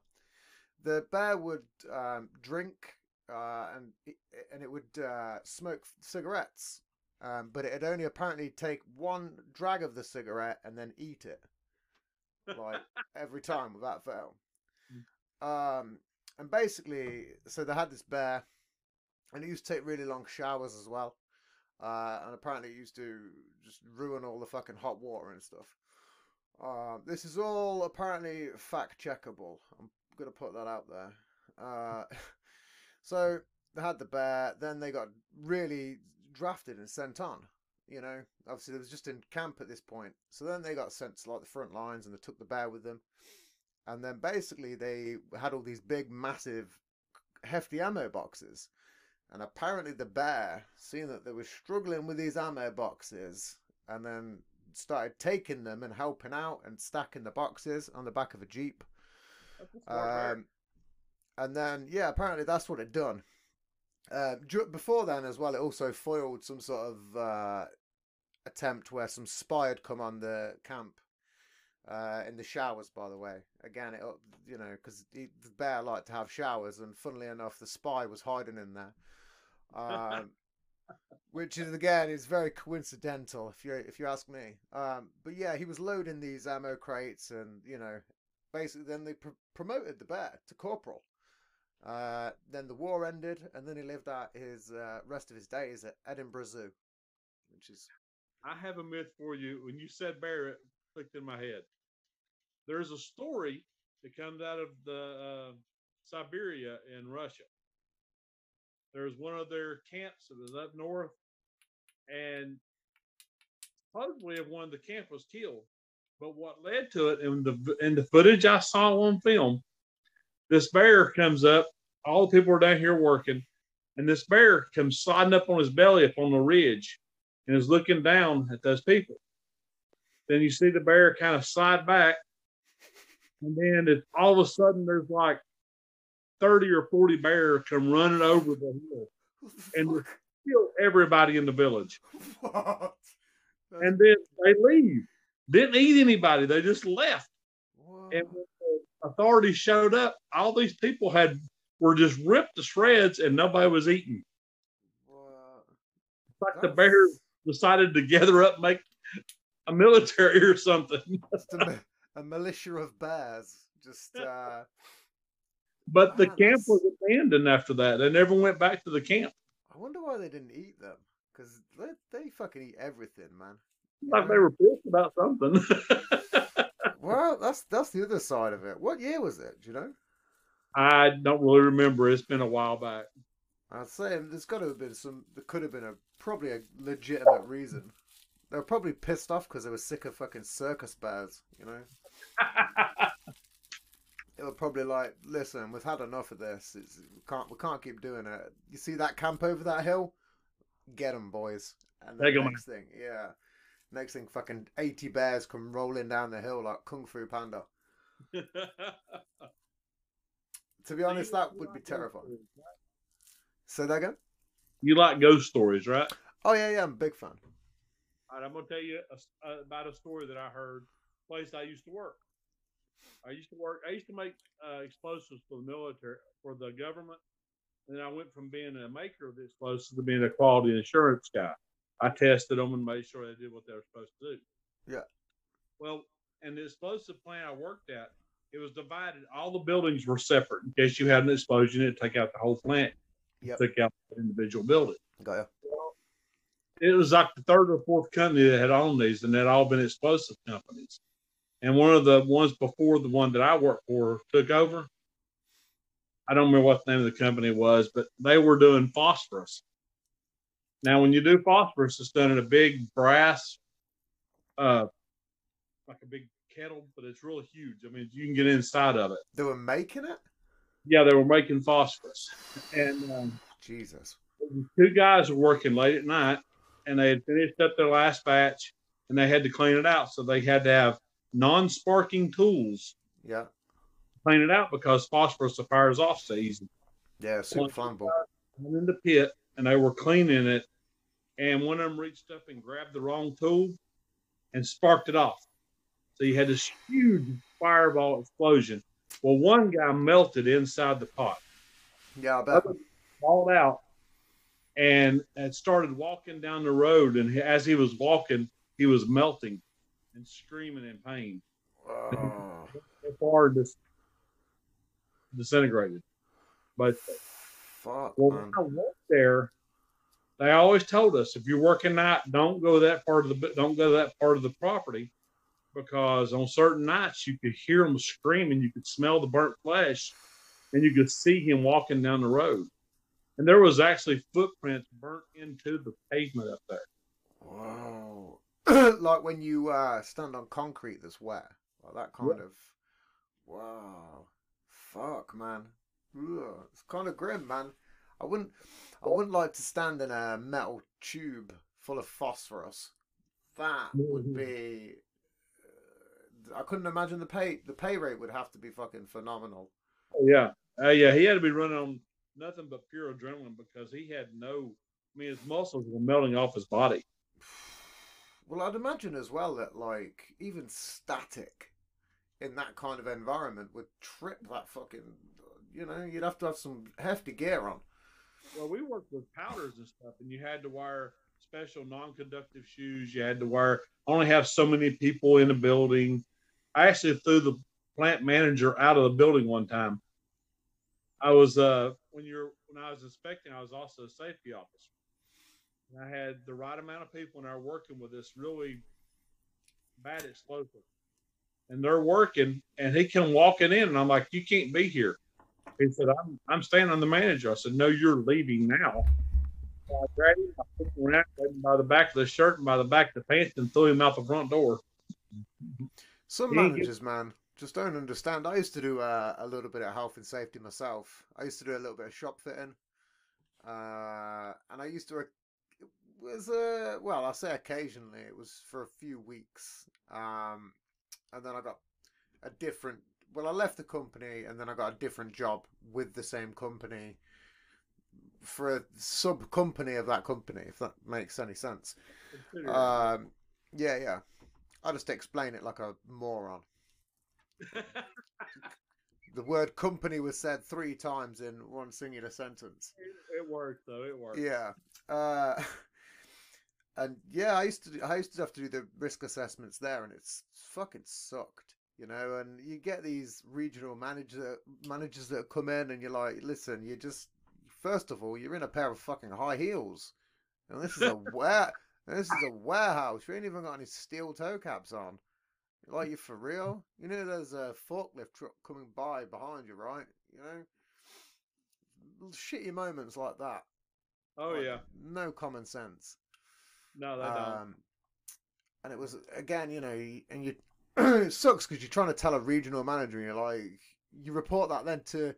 The bear would um, drink uh, and it, and it would uh, smoke cigarettes, um, but it'd only apparently take one drag of the cigarette and then eat it, like every time without fail. Um, and basically, so they had this bear, and it used to take really long showers as well. Uh, and apparently, it used to just ruin all the fucking hot water and stuff. Uh, this is all apparently fact checkable. I'm gonna put that out there. Uh, so they had the bear, then they got really drafted and sent on. You know, obviously they was just in camp at this point. So then they got sent to like the front lines and they took the bear with them. And then basically they had all these big, massive, hefty ammo boxes. And apparently the bear, seeing that they were struggling with these ammo boxes, and then started taking them and helping out and stacking the boxes on the back of a jeep. Um, and then yeah, apparently that's what it done. Uh, before then as well, it also foiled some sort of uh, attempt where some spy had come on the camp uh, in the showers. By the way, again, it you know because the bear liked to have showers, and funnily enough, the spy was hiding in there. Um, which is again is very coincidental if you if you ask me. Um, but yeah, he was loading these ammo crates, and you know, basically then they pr- promoted the bear to corporal. Uh, then the war ended, and then he lived out his uh, rest of his days at Edinburgh Zoo, which is. I have a myth for you. When you said Barrett, clicked in my head. There's a story that comes out of the uh, Siberia in Russia There's one of their camps that was up north, and supposedly of one of the camp was killed. But what led to it in the in the footage I saw on film, this bear comes up. All the people are down here working, and this bear comes sliding up on his belly up on the ridge, and is looking down at those people. Then you see the bear kind of slide back, and then it, all of a sudden there's like 30 or 40 bears come running over the hill and kill everybody in the village. What? And then they leave. Didn't eat anybody. They just left. What? And authorities showed up, all these people had were just ripped to shreds and nobody was eating. What? It's like That's... the bears decided to gather up, make a military or something. a, a militia of bears. Just uh but the camp was abandoned after that. They never went back to the camp. I wonder why they didn't eat them. Because they, they fucking eat everything, man. Like yeah. they were pissed about something. well, that's that's the other side of it. What year was it? Do you know? I don't really remember. It's been a while back. I'd say there's got to have been some. There could have been a probably a legitimate reason. They were probably pissed off because they were sick of fucking circus bears. You know. it were probably like, listen, we've had enough of this. It's, we can't we can't keep doing it. You see that camp over that hill? Get them, boys. And the next thing, yeah, next thing, fucking eighty bears come rolling down the hill like Kung Fu Panda. to be honest, that would be terrifying. Say that again. You like ghost stories, right? Oh yeah, yeah, I'm a big fan. All right, I'm gonna tell you a, a, about a story that I heard. Place I used to work. I used to work. I used to make uh, explosives for the military, for the government, and then I went from being a maker of the explosives to being a quality assurance guy. I tested them and made sure they did what they were supposed to do. Yeah. Well, and the explosive plant I worked at, it was divided. All the buildings were separate in case you had an explosion, it'd take out the whole plant. Yep. Took out the individual building. Got. Well, it was like the third or fourth company that had owned these, and they'd all been explosive companies and one of the ones before the one that I worked for took over. I don't remember what the name of the company was, but they were doing phosphorus. Now, when you do phosphorus, it's done in a big brass, uh, like a big kettle, but it's really huge. I mean, you can get inside of it. They were making it. Yeah, they were making phosphorus, and um, Jesus. two guys were working late at night, and they had finished up their last batch, and they had to clean it out. So they had to have non-sparking tools Yeah. clean it out because phosphorus fires off so easy. Yeah. Super flammable. in the pit and they were cleaning it, and one of them reached up and grabbed the wrong tool and sparked it off. So you had this huge fireball explosion. Well, one guy melted inside the pot, Yeah, I bet. balled out, and had started walking down the road. And as he was walking, he was melting and screaming in pain. Wow. So far, dis- disintegrated. But fuck, Well, man. when I worked there, they always told us if you're working night, don't go that part of the don't go that part of the property because on certain nights you could hear him screaming, you could smell the burnt flesh, and you could see him walking down the road. And there was actually footprints burnt into the pavement up there. Whoa. like when you uh, stand on concrete that's wet. Like that kind of. Wow. Fuck, man. Ugh. It's kind of grim, man. I wouldn't. I wouldn't like to stand in a metal tube full of phosphorus. That would Mhm. be. uh, I couldn't imagine the pay. The pay rate would have to be fucking phenomenal. Oh, yeah, uh, yeah, he had to be running on nothing but pure adrenaline because he had no. I mean, his muscles were melting off his body. Well, I'd imagine as well that like even static in that kind of environment would trip that fucking. You know, you'd have to have some hefty gear on. Well, we worked with powders and stuff, and you had to wear special non-conductive shoes. You had to wear only have so many people in the building. I actually threw the plant manager out of the building one time. I was uh when you're when I was inspecting, I was also a safety officer. And I had the right amount of people, and were working with this really bad explosive. And they're working, and he came walking in, and I'm like, "You can't be here." He said, I'm, I'm staying on the manager. I said, No, you're leaving now. So I grabbed him, I took him around, grabbed him by the back of the shirt and by the back of the pants and threw him out the front door. Some managers, man, just don't understand. I used to do uh, a little bit of health and safety myself. I used to do a little bit of shop fitting, uh, and I used to. It was uh, well, I say occasionally. It was for a few weeks, um, and then I got a different. Well, I left the company, and then I got a different job with the same company for a sub company of that company. If that makes any sense. Um, yeah, yeah. I just explain it like a moron. The word company was said three times in one singular sentence. it, it worked though. It worked. Yeah. Uh, and yeah, I used to do, I used to have to do the risk assessments there, and it's fucking sucked, you know. And you get these regional manager managers that come in, and you're like, listen, you just first of all, you're in a pair of fucking high heels, and this is a ware, this is a warehouse. You ain't even got any steel toe caps on. Like you for real? You know, there's a forklift truck coming by behind you, right? You know, shitty moments like that. Oh Like, yeah. no common sense. No, they don't. Um, and it was again, you know, and you it sucks because you're trying to tell a regional manager, and you're like, you report that then to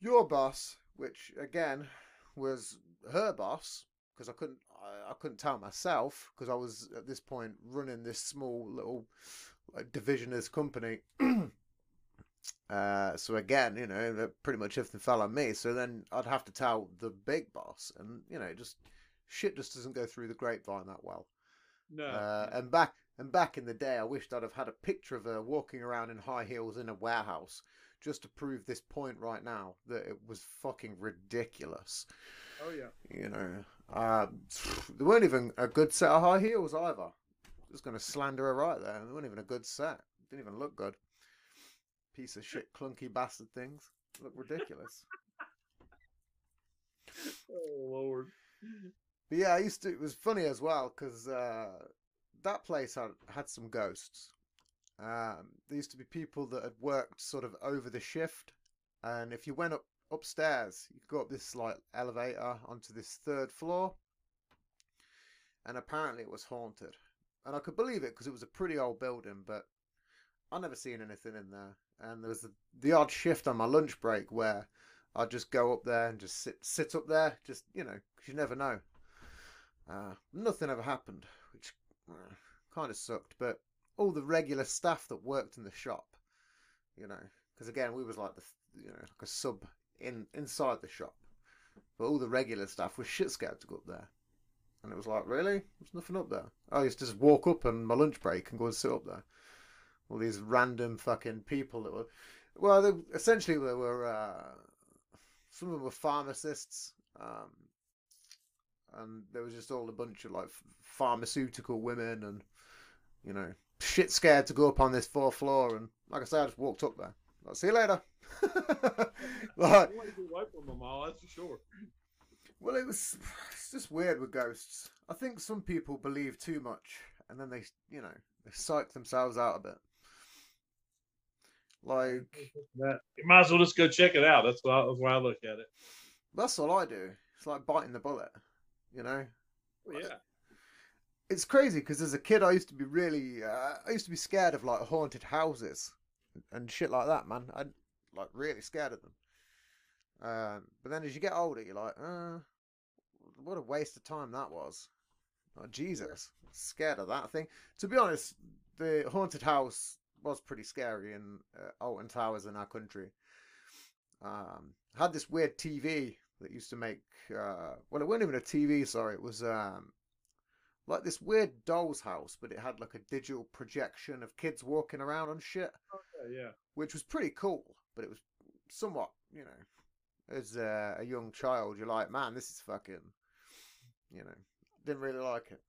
your boss, which again was her boss because I couldn't, I, I couldn't tell myself because I was at this point running this small little like, division as company. Uh, so again, you know, pretty much everything fell on me. So then I'd have to tell the big boss, and you know, just shit just doesn't go through the grapevine that well. no. Uh, and back and back in the day, I wished I'd have had a picture of her walking around in high heels in a warehouse just to prove this point right now that it was fucking ridiculous. oh yeah. You know, uh, they weren't even a good set of high heels either. Just going to slander her right there. They weren't even a good set. Didn't even look good. Piece of shit, clunky bastard things. Look ridiculous. Oh lord. But yeah, I used to. It was funny as well because uh, that place had had some ghosts. Um, there used to be people that had worked sort of over the shift, and if you went up upstairs, you could go up this like elevator onto this third floor, and apparently it was haunted. And I could believe it because it was a pretty old building, but I never seen anything in there. And there was the, the odd shift on my lunch break where I'd just go up there and just sit sit up there, just you know, 'cause you never know. Uh, nothing ever happened, kind of sucked. But all the regular staff that worked in the shop, you know, because again we was like the you know like a sub in inside the shop, but all the regular staff was shit scared to go up there. And it was like, really? There's nothing up there. I used to just walk up on my lunch break and go and sit up there. All these random fucking people that were, well, they, essentially they were, uh, some of them were pharmacists, um, and there was just all a bunch of like pharmaceutical women and, you know, shit scared to go up on this fourth floor. And like I said, I just walked up there. Like, see you later. like, You want to get away from them all, that's for sure. well, it was it's just weird with ghosts. I think some people believe too much, and then they, you know, they psych themselves out a bit. Like you might as well just go check it out. That's why, that's why I look at it. that's all I do. It's like biting the bullet, you know. Yeah. It's crazy because as a kid, I used to be really, uh, I used to be scared of like haunted houses and shit like that, man. I like really scared of them. Um, but then as you get older, you're like, uh, what a waste of time that was. Oh, Jesus, scared of that thing. To be honest, the haunted house was pretty scary in uh, Alton Towers in our country. Um, had this weird TV that used to make, uh, well, it wasn't even a TV, sorry, it was um, like this weird doll's house, but it had like a digital projection of kids walking around and shit, Yeah, yeah. which was pretty cool, but it was somewhat, you know, as uh, a young child, you're like, man, this is fucking, you know, didn't really like it.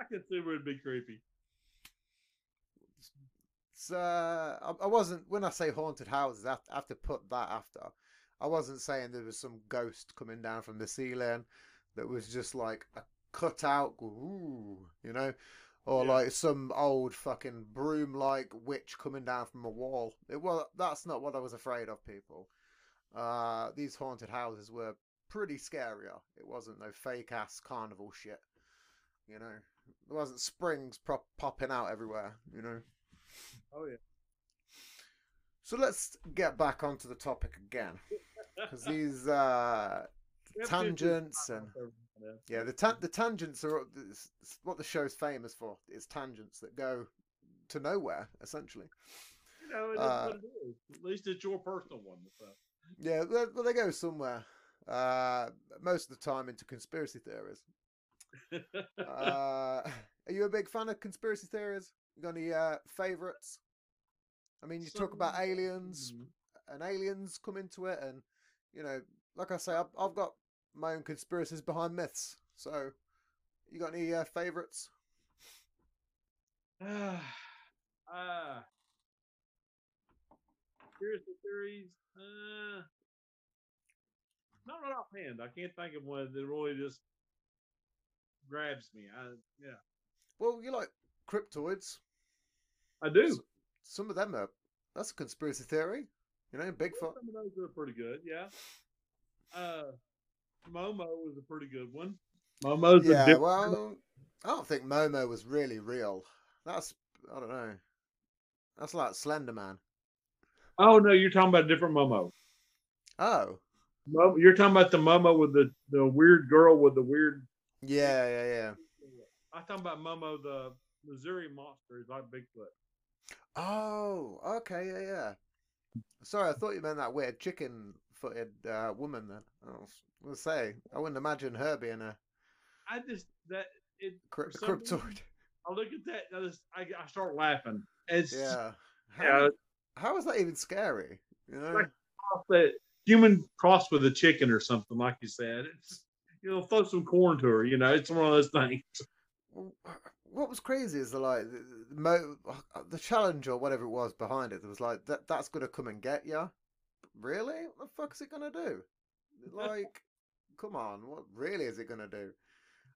I can see where it'd be creepy. So uh, I, I wasn't when I say haunted houses, I have, I have to put that after. I wasn't saying there was some ghost coming down from the ceiling that was just like a cutout, ooh, you know, or Yeah. like some old fucking broom-like witch coming down from a wall. It was that's not what I was afraid of, people. Uh, these haunted houses were pretty scarier. It wasn't no fake ass carnival shit, you know. There wasn't springs prop- popping out everywhere, you know. Oh yeah. So let's get back onto the topic again, because these uh, We have to do tangents and every now and then. yeah, the ta- the tangents are it's- it's what the show's famous for. Is tangents that go to nowhere, essentially. You know, uh, what it is. At least it's your personal one. So. Yeah, well, they go somewhere. Uh, most of the time into conspiracy theories. Uh, are you a big fan of conspiracy theories? You got any uh, favorites? I mean, you talk about aliens, Mm. and aliens come into it, and you know, like I say, I've, I've got my own conspiracies behind myths. So, you got any uh, favorites? Ah, ah. Conspiracy theories. Uh, not right offhand. I can't think of one that really just grabs me. I yeah, Well, you like cryptoids. I do. Some of them are. That's a conspiracy theory. You know, Bigfoot. Some of those are pretty good. Yeah. Uh, Momo was a pretty good one. Momo's a Yeah, different. well, I don't think Momo was really real. That's I don't know. That's like Slender Man. Oh no, you're talking about a different Momo. Oh, Momo. You're talking about the Momo with the the weird girl with the weird. yeah, yeah, yeah. I'm talking about Momo, the Missouri monster. is like Bigfoot. Oh, okay, yeah, yeah. Sorry, I thought you meant that weird chicken-footed uh, woman. Then I was gonna say I wouldn't imagine her being a I just that it. cryp- For some reason- cryptoid. I look at that. I, just, I I start laughing. It's Yeah. How, yeah. how is that even scary? You know? Like- That human crossed with a chicken or something, like you said. It's you know, throw some corn to her. You know, it's one of those things. What was crazy is the like the, the, mo- the challenge or whatever it was behind it. It was like that. That's gonna come and get you. Really? What the fuck's it gonna do? Like, come on. What really is it gonna do?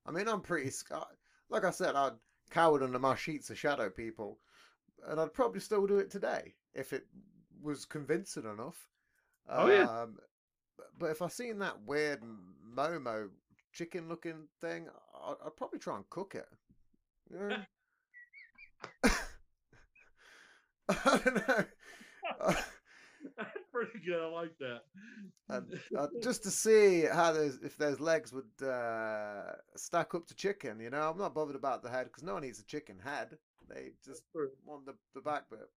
I mean, I'm pretty scared. Like I said, I'd cowered under my sheets of shadow people, and I'd probably still do it today if it was convincing enough. Oh, yeah. Um, but- but if I seen that weird Momo chicken looking thing, I'd, I'd probably try and cook it. Know? I don't know. That's pretty good. I like that. And, uh, just to see how those if those legs would uh, stack up to chicken. You know, I'm not bothered about the head because no one eats a chicken head. They just want the, the back bit.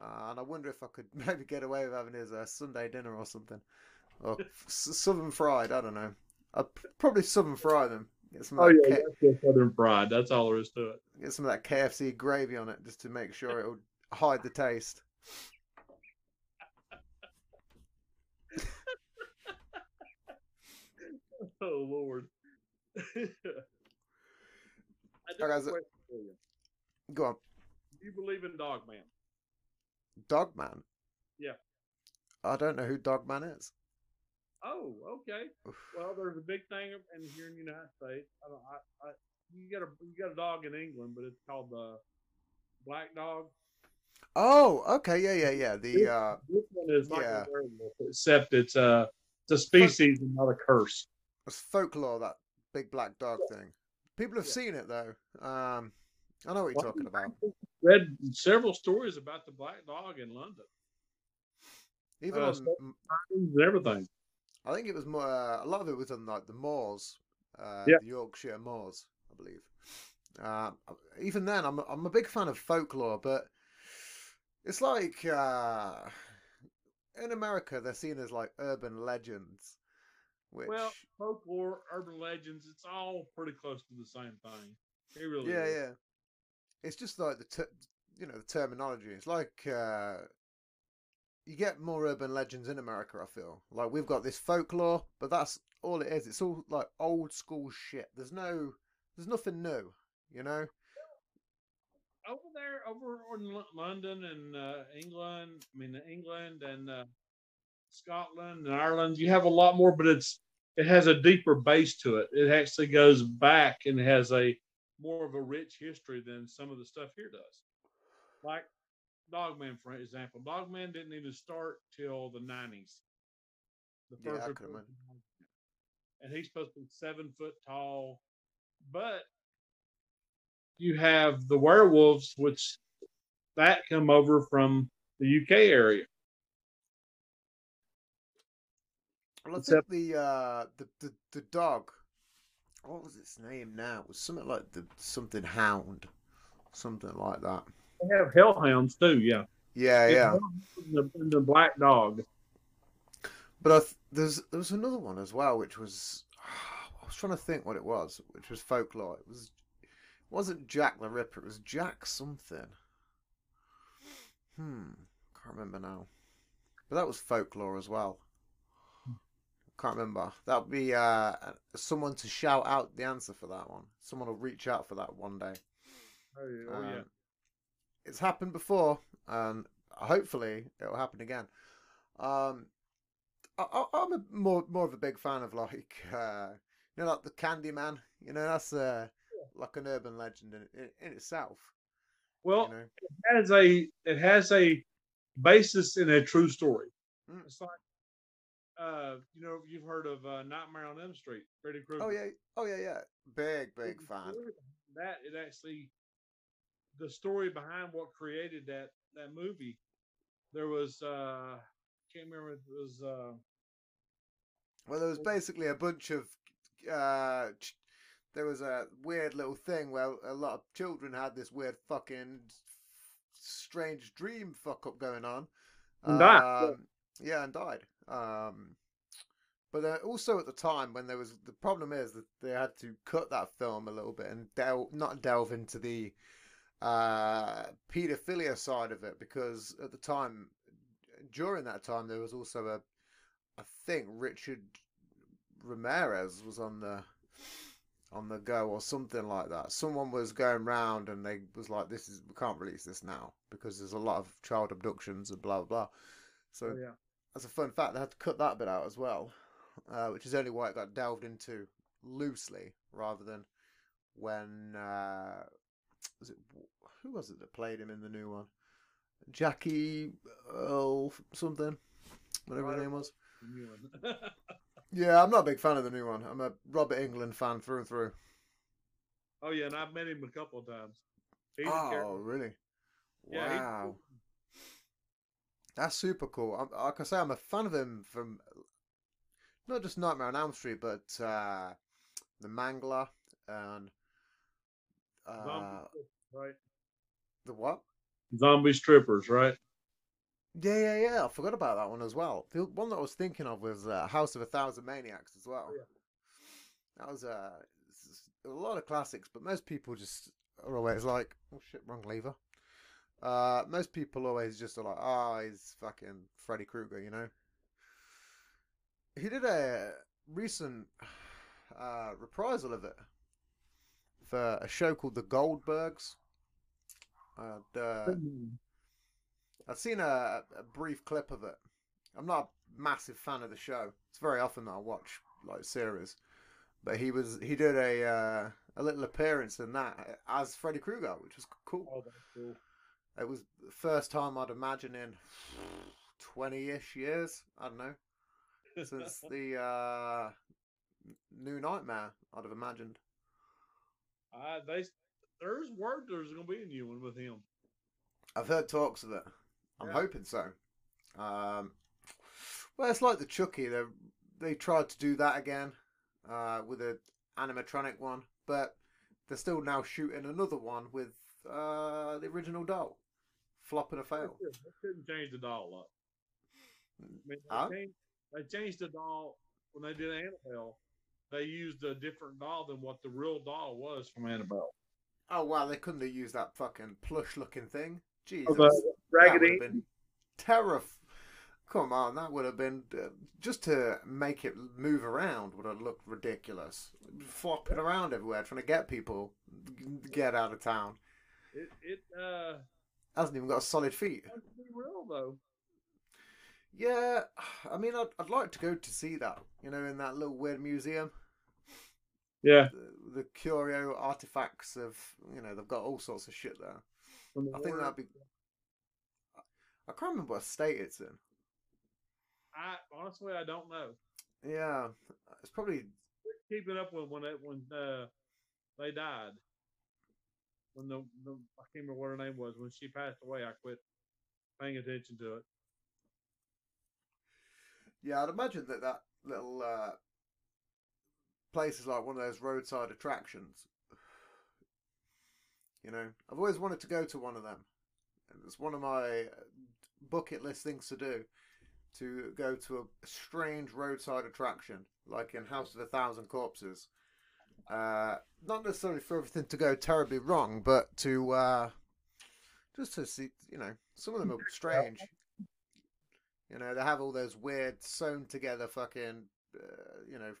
Uh, and I wonder if I could maybe get away with having his uh, Sunday dinner or something, or s- southern fried. I don't know. I'd probably southern fry them. Get some of Oh that yeah, K- that's southern fried. That's all there is to it. get some of that KFC gravy on it just to make sure it'll hide the taste. Oh Lord. I do a question for you. Go on, Do you believe in Dogman? Dogman. Yeah. I don't know who Dogman is. Oh, okay. Well, there's a big thing in here in the United States. I don't. I, I you got a you got a dog in England, but it's called the black dog. Oh, okay, yeah, yeah, yeah. The uh, This one is like Yeah. except it's a it's a species and not a curse. it's folklore that big black dog thing. People have Yeah. seen it though. Um, I know what you're Well, talking about. Read several stories about the black dog in London. Even uh, on, And everything. I think it was more. Uh, a lot of it was on like the moors, uh, Yeah. the Yorkshire moors, I believe. Uh, even then, I'm I'm a big fan of folklore, but it's like uh, in America they're seen as like urban legends, which Well, folklore, urban legends, it's all pretty close to the same thing. It really yeah, is. yeah. It's just like the ter- you know the terminology. It's like uh, you get more urban legends in America. I feel like we've got this folklore, but that's all it is. It's all like old school shit. There's no, there's nothing new. You know? over there, over in London and uh, England, I mean England and uh, Scotland and Ireland, you have a lot more, but it's it has a deeper base to it. It actually goes back and has a more of a rich history than some of the stuff here does. Like Dogman, for example, Dogman didn't even start till the nineties. The Yeah, first I could imagine. Dogman. and he's supposed to be seven foot tall, but you have the werewolves, which that come over from the UK area. Well, I Except- think the uh, the the the dog. What was its name now? It was something like the something hound, something like that. They have hellhounds too, yeah. Yeah, yeah. The, the black dog. But I th- there's there was another one as well, which was I was trying to think what it was, which was folklore. It was it wasn't Jack the Ripper. It was Jack something. Hmm, can't remember now. But that was folklore as well. Can't remember. That would be uh, someone to shout out the answer for that one. Someone will reach out for that one day. Oh, yeah. Oh, yeah. It's happened before, and hopefully it'll happen again. Um, I, I'm a more more of a big fan of like uh, you know like the Candyman. You know that's uh, like an urban legend in, in, in itself. Well, You know, it has a it has a basis in a true story. Mm. It's like uh, you know, you've heard of uh, Nightmare on Elm Street, Freddy Krueger. oh yeah, oh yeah, yeah, big big fan. That it actually, the story behind what created that that movie. There was uh, can't remember. It was uh, Well, there was basically a bunch of. Uh, ch- there was a weird little thing where a lot of children had this weird fucking strange dream fuck up going on. And died, yeah. Um, yeah, and died. Um, but uh, also at the time when there was the problem is that they had to cut that film a little bit and delve not delve into the uh pedophilia side of it because at the time during that time there was also a I think Richard Ramirez was on the on the go or something like that. Someone was going round and they was like, "This is we can't release this now because there's a lot of child abductions and blah blah." So oh, yeah. as a fun fact, they had to cut that bit out as well, uh, which is only why it got delved into loosely rather than when uh, was it who was it that played him in the new one? Jackie Earle something, whatever his Right. name was. New one. Yeah, I'm not a big fan of the new one. I'm a Robert Englund fan through and through. Oh yeah, and I've met him a couple of times. He's oh, really? Yeah, wow. cool. That's super cool. I'm, like I say, I'm a fan of him from not just Nightmare on Elm Street, but uh, The Mangler and uh, Zombie right? The what? Zombie strippers, right? Yeah, yeah, yeah. I forgot about that one as well. The one that I was thinking of was uh, House of a Thousand Maniacs as well. Oh, yeah. That was uh, a lot of classics, but most people just are always like, "Oh shit, wrong lever." Uh, most people always just are like, "Ah, he's fucking Freddy Krueger," you know. He did a recent uh, reprisal of it for a show called The Goldbergs. Uh, I've seen a, a brief clip of it. I'm not a massive fan of the show. It's very often that I watch like series, but he was he did a uh, a little appearance in that as Freddy Krueger, which was cool. Oh, that's cool. It was the first time I'd imagine in twenty-ish years. I don't know since the uh, New Nightmare. I'd have imagined. Uh, they there's word there's gonna be a new one with him. I've heard talks of it. I'm Yeah. hoping so. Um, well, it's like the Chucky. They they tried to do that again uh, with a animatronic one, but they're still now shooting another one with uh, the original doll. Flopping a fail. They couldn't change the doll up. I mean, they, Huh? changed, they changed the doll when they did Annabelle. They used a different doll than what the real doll was from Annabelle. Oh wow, they couldn't have used that fucking plush looking thing. Jeez, Oh, that was- the that would Raggedy. have been terrif. Come on, that would have been uh, just to make it move around would have looked ridiculous. Flopping around everywhere, trying to get people get out of town. It it uh Hasn't even got a solid feet. be real though. Yeah, I mean, I'd, I'd like to go to see that. You know, in that little weird museum, Yeah. the, the curio artifacts of you know they've got all sorts of shit there. I think that'd be. I can't remember what state it's in. I honestly I don't know. Yeah, it's probably Keeping up with when it when uh they died. When the, the I can't remember what her name was when she passed away. I quit paying attention to it. Yeah, I'd imagine that that little uh, place is like one of those roadside attractions. You know, I've always wanted to go to one of them. It's one of my uh, bucket list things to do. To go to a strange roadside attraction, like in House of a Thousand Corpses. Uh, not necessarily for everything to go terribly wrong, but to uh, just to see, you know, some of them are strange. You know, they have all those weird sewn together fucking, uh, you know,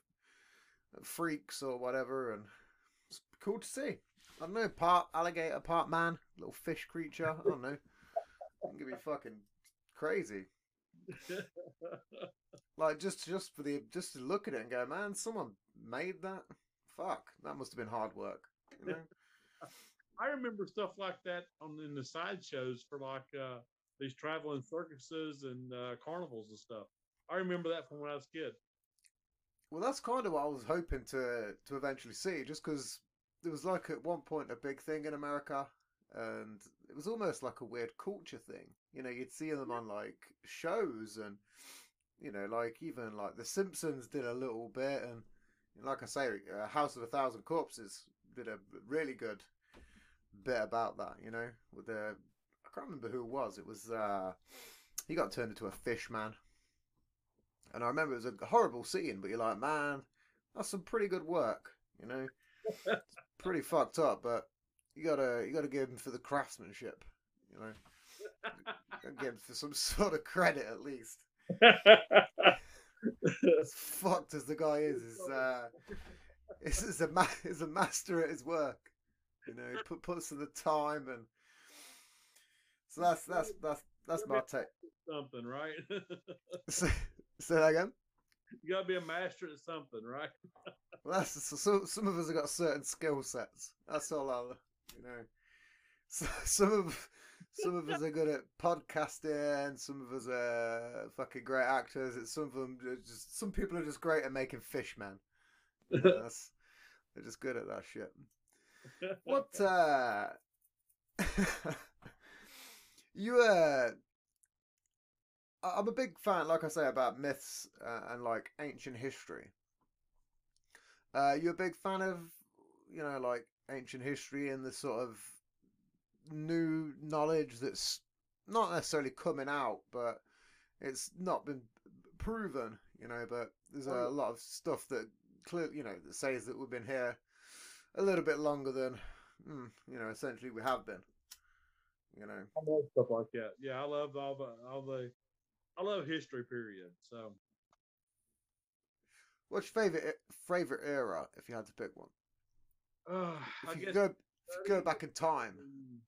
freaks or whatever, and it's cool to see. I don't know, part alligator, part man, little fish creature. I don't know. It can be fucking crazy. Like just just for the just to look at it and go, man, someone made that. Fuck, that must have been hard work. You know? I remember stuff like that on in the sideshows for like uh these traveling circuses and uh, carnivals and stuff. I remember that from when I was a kid. Well, that's kind of what I was hoping to to eventually see, just because there was like at one point a big thing in America, and it was almost like a weird culture thing. You know, you'd see them on like shows, and you know, like even like The Simpsons did a little bit, and like I say, uh, House of a Thousand Corpses did a really good bit about that. You know, with the I can't remember who it was. It was uh he got turned into a fish man. And I remember it was a horrible scene, but you're like, man, that's some pretty good work, you know. It's pretty fucked up, but you gotta you gotta give him for the craftsmanship, you know. Gotta give him for some sort of credit at least. As fucked as the guy is, is uh, is, is a ma- is a master at his work. You know, he put puts in the time and so that's that's that's that's my take. something, right? Say, say that again. you gotta be a master at something, right? Well, that's so, so, some of us have got certain skill sets. That's all I'll, you know. So, some of some of us are good at podcasting. Some of us are fucking great actors. It's some of them just some people are just great at making fish, man. You know, that's- they're just good at that shit. What? uh You uh I'm a big fan, like I say, about myths uh, and like ancient history. Uh, you a big fan of, you know, like ancient history and the sort of new knowledge that's not necessarily coming out, but it's not been proven, you know. But there's a lot of stuff that clearly, you know, that says that we've been here a little bit longer than, mm, you know, essentially we have been. You know, I love stuff like that. Yeah, I love all the all the I love history period. So what's your favorite favorite era if you had to pick one? uh, If you go, if you go back in time, mm,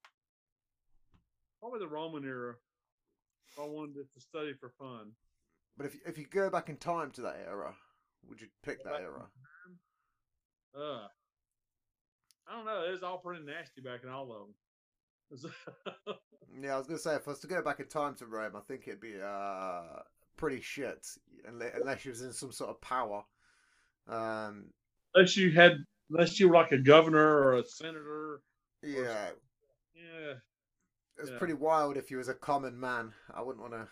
probably the Roman era. If I wanted to study for fun. but if if you go back in time to that era, would you pick Go that era? Uh, I don't know. It was all pretty nasty back in all of them. Yeah, I was gonna say if I was to go back in time to Rome, I think it'd be uh pretty shit unless you was in some sort of power. Um, unless you had, unless you were like a governor or a senator. yeah, Yeah, it was yeah. pretty wild if you was a common man. I wouldn't want to.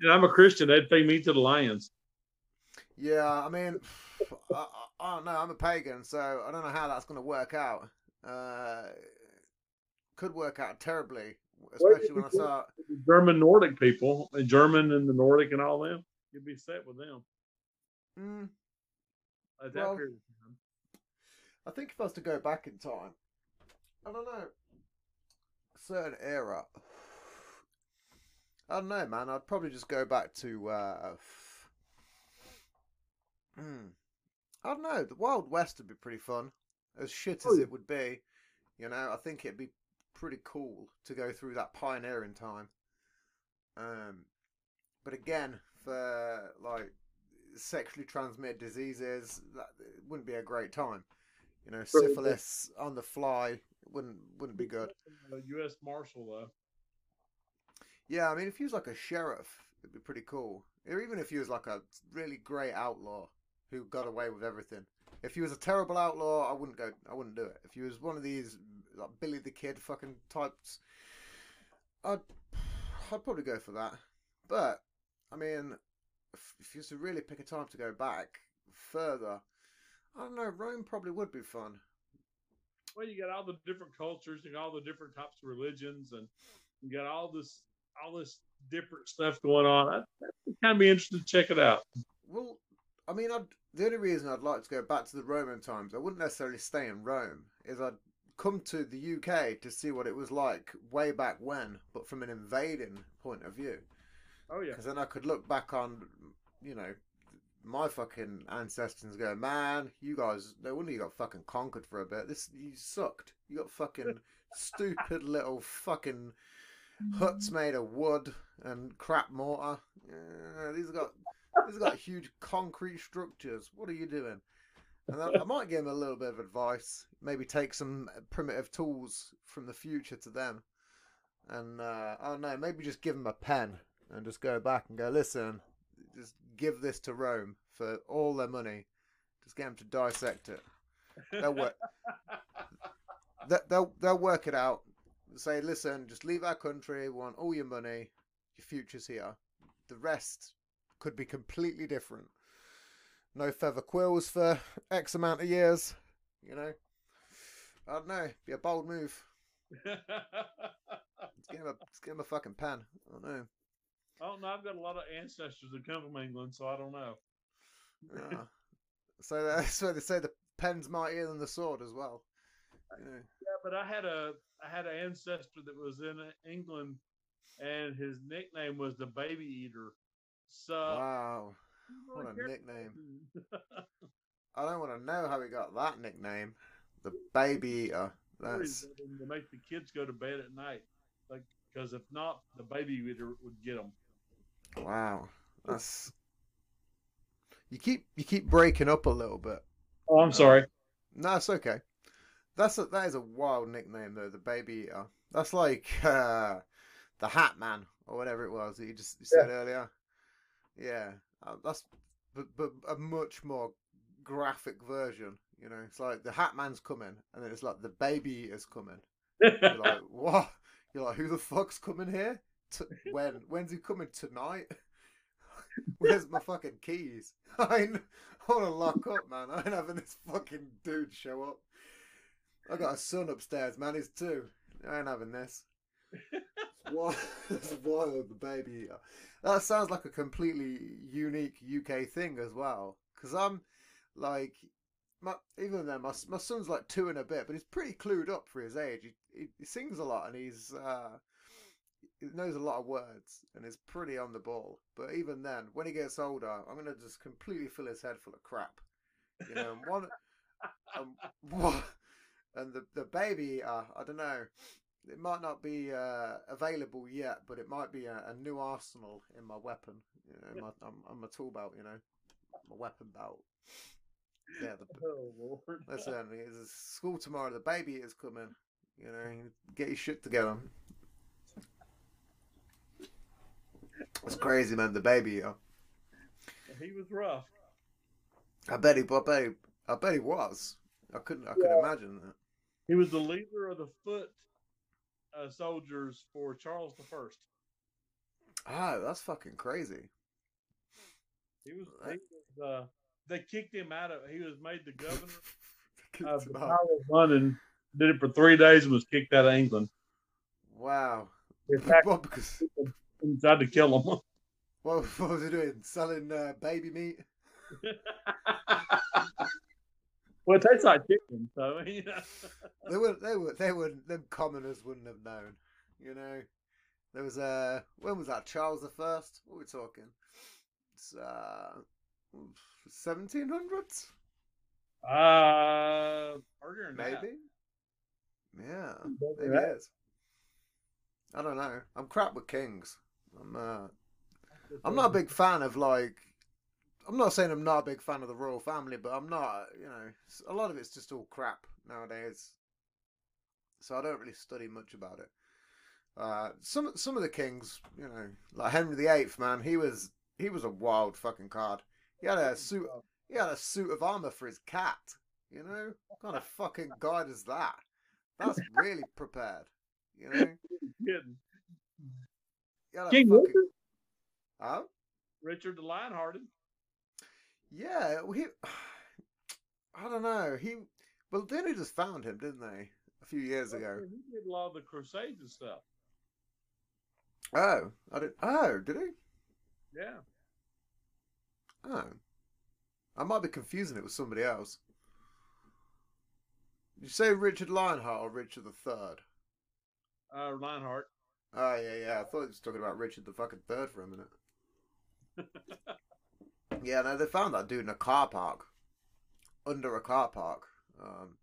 and I'm a Christian. They'd feed me to the lions. Yeah, I mean, I, I, don't know. I'm a pagan, so I don't know how that's gonna work out. Uh, could work out terribly, especially when I saw German Nordic people, the German and the Nordic and all them, you'd be set with them Mm, at that Well, period of time. I think if I was to go back in time, I don't know, a certain era. I don't know, man. I'd probably just go back to. Uh, hmm, I don't know. The Wild West would be pretty fun, as shit Oh, as yeah. it would be. You know, I think it'd be pretty cool to go through that pioneering time. Um, but again, for like sexually transmitted diseases, that it wouldn't be a great time. You know, syphilis on the fly wouldn't wouldn't be good. A U.S. Marshal though. Yeah, I mean, if he was like a sheriff, it'd be pretty cool. Or even if he was like a really great outlaw who got away with everything. If he was a terrible outlaw, I wouldn't go. I wouldn't do it. If he was one of these like Billy the Kid fucking types, I'd I'd probably go for that. But I mean, if, if you was to really pick a time to go back further, I don't know. Rome probably would be fun. Well, you got all the different cultures, you got all the different types of religions, and you got all this all this different stuff going on. I'd, I'd kind of be interested to check it out. Well, I mean, I'd, the only reason I'd like to go back to the Roman times, I wouldn't necessarily stay in Rome, is I'd come to the UK to see what it was like way back when, but from an invading point of view. Oh yeah, Because then I could look back on, you know, my fucking ancestors and go, man, you guys, no wonder you got fucking conquered for a bit. This, you sucked. You got fucking stupid little fucking mm. huts made of wood and crap mortar. Yeah, these got these got huge concrete structures. What are you doing? And I, I might give them a little bit of advice. Maybe take some primitive tools from the future to them, and uh, I don't know. Maybe just give them a pen and just go back and go. Listen, just give this to Rome for all their money. Just get them to dissect it. They'll work. they- They'll they'll work it out. Say, listen, just leave our country. We want all your money. Your future's here. The rest could be completely different. No feather quills for X amount of years. You know. I don't know. Be a bold move. Let's give him a, let's give him a fucking pen. I don't know. I don't know. I've got a lot of ancestors that come from England, so I don't know. Yeah. so uh, that's why they say the pen's mightier than the sword as well. You know. Yeah, but I had a I had an ancestor that was in England, and his nickname was the Baby Eater. So Wow. You What a nickname. I don't want to know how he got that nickname. The baby eater. That's to make the kids go to bed at night, like because if not, the Baby Eater would get them. wow. That's you keep you keep breaking up a little bit. Oh, I'm sorry. No, it's okay. That's a, that is a wild nickname though. The baby eater. That's like uh, the Hat Man or whatever it was that you just said earlier. Yeah, uh, that's but but a much more graphic version. You know, it's like the Hat Man's coming, and then it's like the baby is coming. You're like, what? You're like, who the fuck's coming here? T- when? When's he coming tonight? Where's my fucking keys? I I want to lock up, man. I ain't having this fucking dude show up. I got a son upstairs, man. He's two. I ain't having this. It's the baby. That sounds like a completely unique UK thing as well. Because I'm like, my, even then, my, my son's like two and a bit, but he's pretty clued up for his age. He, he, he sings a lot and he's uh, he knows a lot of words and is pretty on the ball. But even then, when he gets older, I'm gonna just completely fill his head full of crap. You know, and one, and the the baby, uh, I don't know. It might not be uh, available yet, but it might be a, a new arsenal in my weapon. You know, in my, I'm, I'm a tool belt. You know, my weapon belt. Yeah, the, Oh. Listen, it's school tomorrow. The baby is coming. You know, get your shit together. It's crazy, man. The baby. Yeah. He was rough. I bet he. I bet he. I bet he was. I couldn't. I couldn't imagine that. He was the leader of the foot uh, soldiers for Charles the First. Ah, that's fucking crazy. He was. He was uh, they kicked him out of. He was made the governor of him the. Tower of London. Did it for three days and was kicked out of England. Wow. What? Because and tried to kill him. what, what was he doing? Selling uh, baby meat? Well, it tastes like chicken, so you know. They were. They were. They were. Them commoners wouldn't have known. You know. There was a. When was that? Charles the First. What are we talking? It's uh, seventeen hundreds. Uh, earlier than that. Maybe. Yeah. Maybe that. it is. I don't know. I'm crap with kings. I'm. uh I'm not a big fan of like. I'm not saying I'm not a big fan of the royal family, but I'm not. You know, a lot of it's just all crap nowadays. So I don't really study much about it. Uh, some some of the kings, you know, like Henry VIII, man, he was he was a wild fucking card. He had a suit. He had a suit of armor for his cat. You know, what kind of fucking guy is that? That's really prepared. You know, Kidding. he had a King fucking. Richard, Huh? Richard the Lionhearted. Yeah, he. I don't know. He. Well, then they just found him, didn't they? A few years ago. He did a lot of the Crusades and stuff. Oh, I did. Oh, did he? Yeah. Oh, I might be confusing it with somebody else. Did you say Richard Lionheart or Richard the Third? Uh, Lionheart. Oh yeah, yeah. I thought he was talking about Richard the fucking Third for a minute. yeah, no, they found that dude in a car park, under a car park. Um,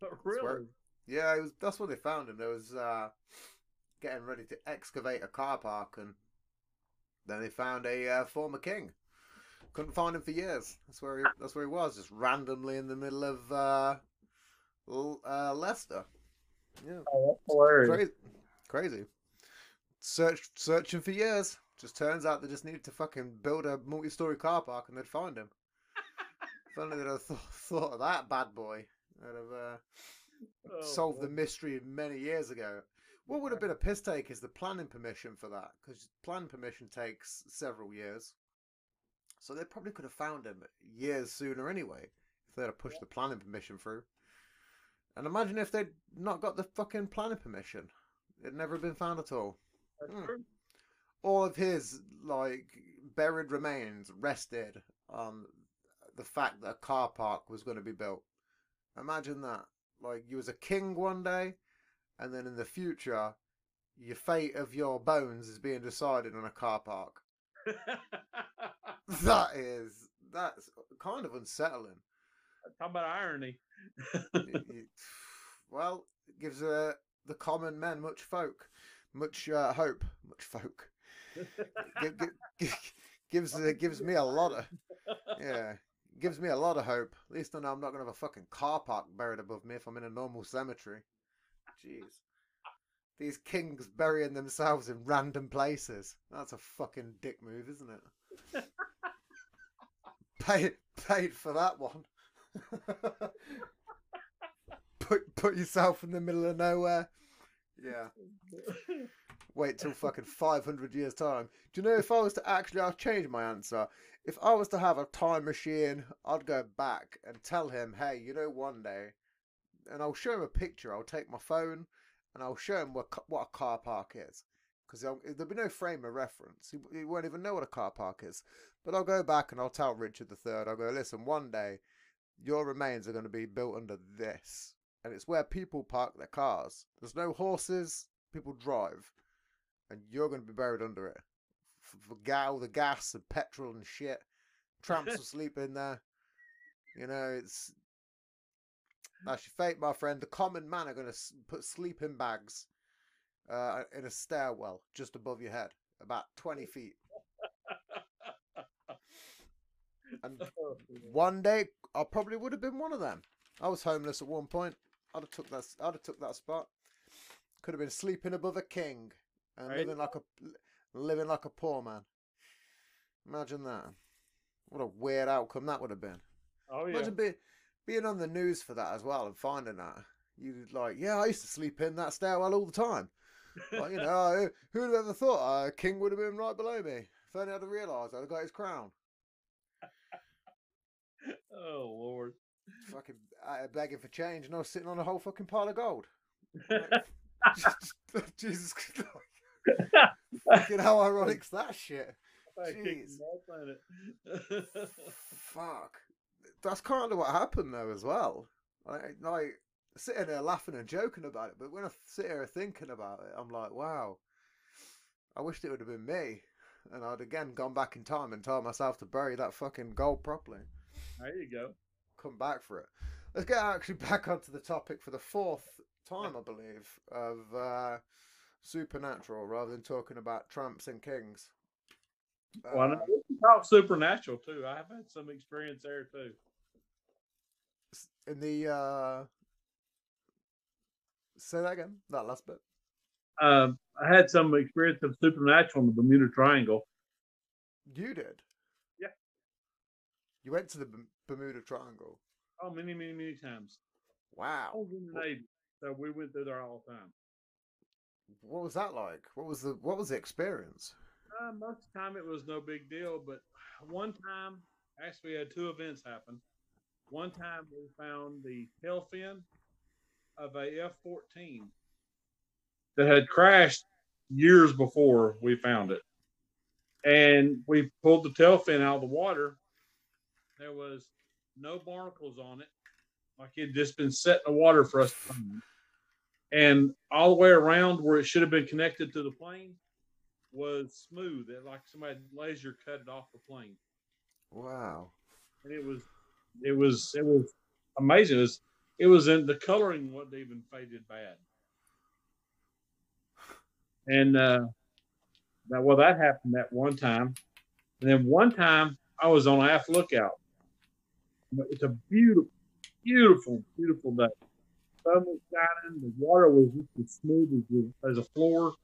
But where- really? Yeah, it was. That's where they found him. They was uh, getting ready to excavate a car park, and then they found a uh, former king. Couldn't find him for years. That's where he. That's where he was, just randomly in the middle of uh, uh, Leicester. Yeah, Oh, that's hilarious. crazy. Crazy. Search, searching for years. Just turns out they just needed to fucking build a multi-story car park, and they'd find him. if only they'd have th- thought of that bad boy. They'd have. Uh, Oh, solved the mystery many years ago. What would have been a piss take is the planning permission for that, because planning permission takes several years. So they probably could have found him years sooner anyway, if they'd have pushed the planning permission through. And imagine if they'd not got the fucking planning permission. It'd never have been found at all. True. All of his, like, buried remains rested on the fact that a car park was going to be built. Imagine that. Like, you was a king one day, and then in the future, your fate of your bones is being decided on a car park. That is, that's kind of unsettling. Talk about irony. Well, it gives uh, the common men much folk, much uh, hope, much folk. Gi- gi- gi- gives uh, gives me a lot of yeah, gives me a lot of hope. At least I know I'm not gonna have a fucking car park buried above me if I'm in a normal cemetery. Jeez, these kings burying themselves in random places. That's a fucking dick move, isn't it? Pay, paid for that one. put put yourself in the middle of nowhere. Yeah. Wait till fucking 500 years time. Do you know if I was to actually, I'll change my answer. If I was to have a time machine, I'd go back and tell him, hey, you know, one day, and I'll show him a picture. I'll take my phone and I'll show him what what a car park is, because there'll be no frame of reference. He, he, won't even know what a car park is. But I'll go back and I'll tell Richard III. I'll go, listen, one day, your remains are going to be built under this, and it's where people park their cars. There's no horses. People drive, and you're going to be buried under it for, for gal the gas and petrol and shit. Tramps will sleep in there. You know, it's that's your fate, my friend. The common man are going to put sleeping bags uh, in a stairwell just above your head, about 20 feet. And Oh, one day, I probably would have been one of them. I was homeless at one point. I'd have took that. I'd have took that spot. Could have been sleeping above a king and Right. living like a living like a poor man. Imagine that. What a weird outcome that would have been. oh yeah. Imagine be, being on the news for that as well and finding that. you'd like, yeah, I used to sleep in that stairwell all the time. Like, you know, who would have ever thought a king would have been right below me? If only I'd have realised I'd have got his crown. Oh Lord. Fucking uh, begging for change, and I was sitting on a whole fucking pile of gold. Jesus Christ. Fucking how ironic's that shit? Jeez. the whole planet. Fuck. That's kind of what happened though as well. Like, like sitting there laughing and joking about it, but when I sit here thinking about it, I'm like, wow. I wished it would have been me, and I'd again gone back in time and told myself to bury that fucking gold properly. there you go. Come back for it. Let's get actually back onto the topic for the fourth time, I believe, of uh, supernatural, rather than talking about tramps and kings. Well, Uh, know we can talk supernatural too. I've had some experience there too. in the uh say that again that last bit Um, I had some experience of supernatural in the Bermuda Triangle. you did Yeah. you went to the bermuda triangle Oh, many, many, many times. Wow was in the Navy, so we went through there all the time. What was that like what was the what was the experience Uh, most of the time it was no big deal, but one time, actually, we had two events happen. One time we found the tail fin of a F 14 that had crashed years before we found it. And we pulled the tail fin out of the water. There was no barnacles on it, like it had just been set in the water for us to find. And all the way around where it should have been connected to the plane was smooth. It, like somebody laser cut it off the plane. wow And it was it was it was amazing. It was it was in the coloring wasn't even faded bad. And uh that well that happened that one time. And then one time I was on aft lookout. It's a beautiful, beautiful, beautiful day. Sun was shining, the water was as smooth as, as a floor,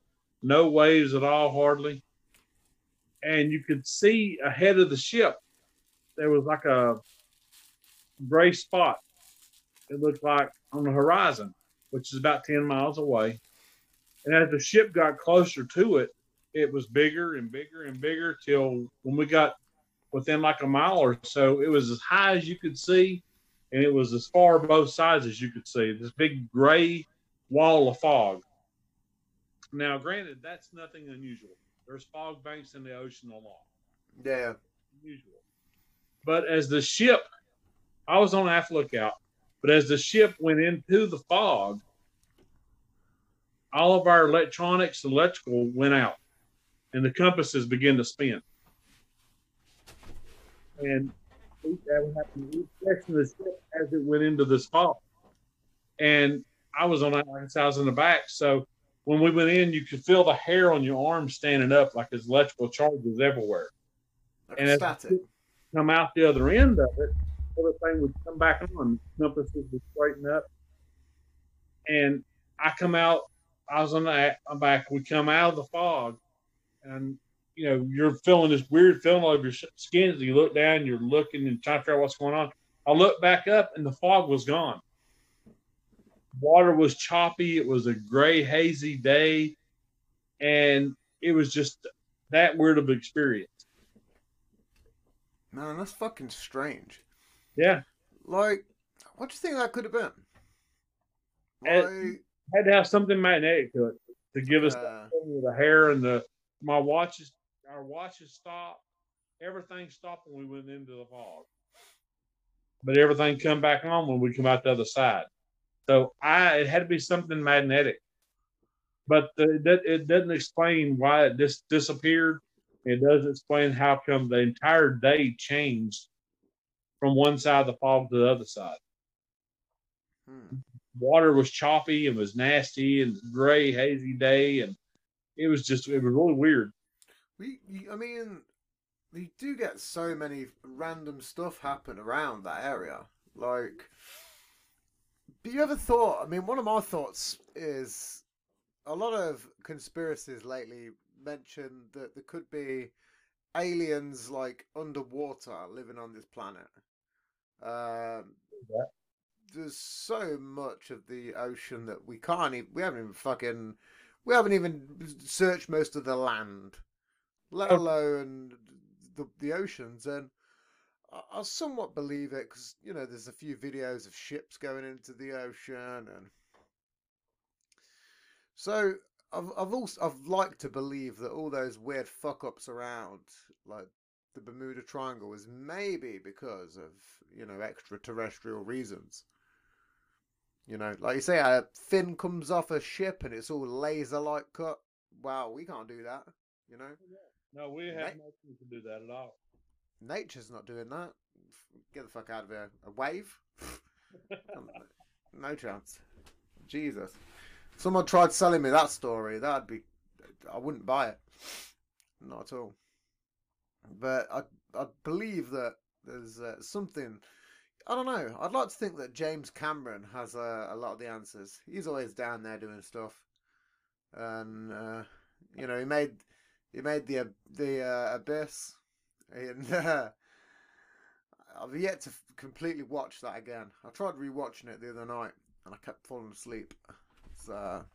no waves at all hardly. And you could see ahead of the ship there was like a gray spot. It looked like on the horizon, which is about 10 miles away. And as the ship got closer to it, it was bigger and bigger and bigger till when we got within like a mile or so, it was as high as you could see, and it was as far both sides as you could see. This big gray wall of fog. Now, granted, that's nothing unusual. There's fog banks in the ocean a lot yeah unusual. But as the ship, I was on aft lookout, but as the ship went into the fog, all of our electronics, electrical went out, and the compasses began to spin. And that would happen to each section of the ship as it went into this fog. And I was on, I was in the back, so when we went in, you could feel the hair on your arm standing up like there's electrical charges everywhere like And static come out the other end of it, everything would come back on. Compasses would straighten up. And I come out I was on the I'm back. We come out of the fog, and you know you're feeling this weird feeling all over your skin as you look down. You're looking and trying to figure out what's going on. I looked back up, and the fog was gone. Water was choppy. It was a gray, hazy day, and it was just that weird of an experience. Man, that's fucking strange. Yeah. Like, what do you think that could have been? It- Like, Had to have something magnetic to it to give us uh, the hair and the my watches. Our watches stopped. Everything stopped when we went into the fog. But everything come back on when we come out the other side. So I it had to be something magnetic. But the, it, it doesn't explain why it just disappeared. It doesn't explain how come the entire day changed from one side of the fog to the other side. hmm. Water was choppy and was nasty and gray, hazy day, and it was just it was really weird. We, I mean, you do get so many random stuff happen around that area. Like, but you ever thought? I mean, one of my thoughts is a lot of conspiracies lately mention that there could be aliens like underwater living on this planet. Um, Yeah. there's so much of the ocean that we can't even, we haven't even fucking, we haven't even searched most of the land, let Oh. alone the, the oceans. And I, I somewhat believe it because, you know, there's a few videos of ships going into the ocean and so I've I've also I've liked to believe that all those weird fuck ups around, like the Bermuda Triangle, is maybe because of you know extraterrestrial reasons. You know, like you say, a fin comes off a ship and it's all laser like cut. Wow, we can't do that. You know, No, we have Right. nothing to do that at all. nature's not doing that. Get the fuck out of here. A wave? no chance. Jesus. Someone tried selling me that story. That'd be. I wouldn't buy it. Not at all. But I, I believe that there's uh, something. I don't know. I'd like to think that James Cameron has uh, a lot of the answers. He's always down there doing stuff, and uh, you know he made he made the the uh, abyss, and uh, I've yet to completely watch that again. I tried rewatching it the other night, and I kept falling asleep. It's a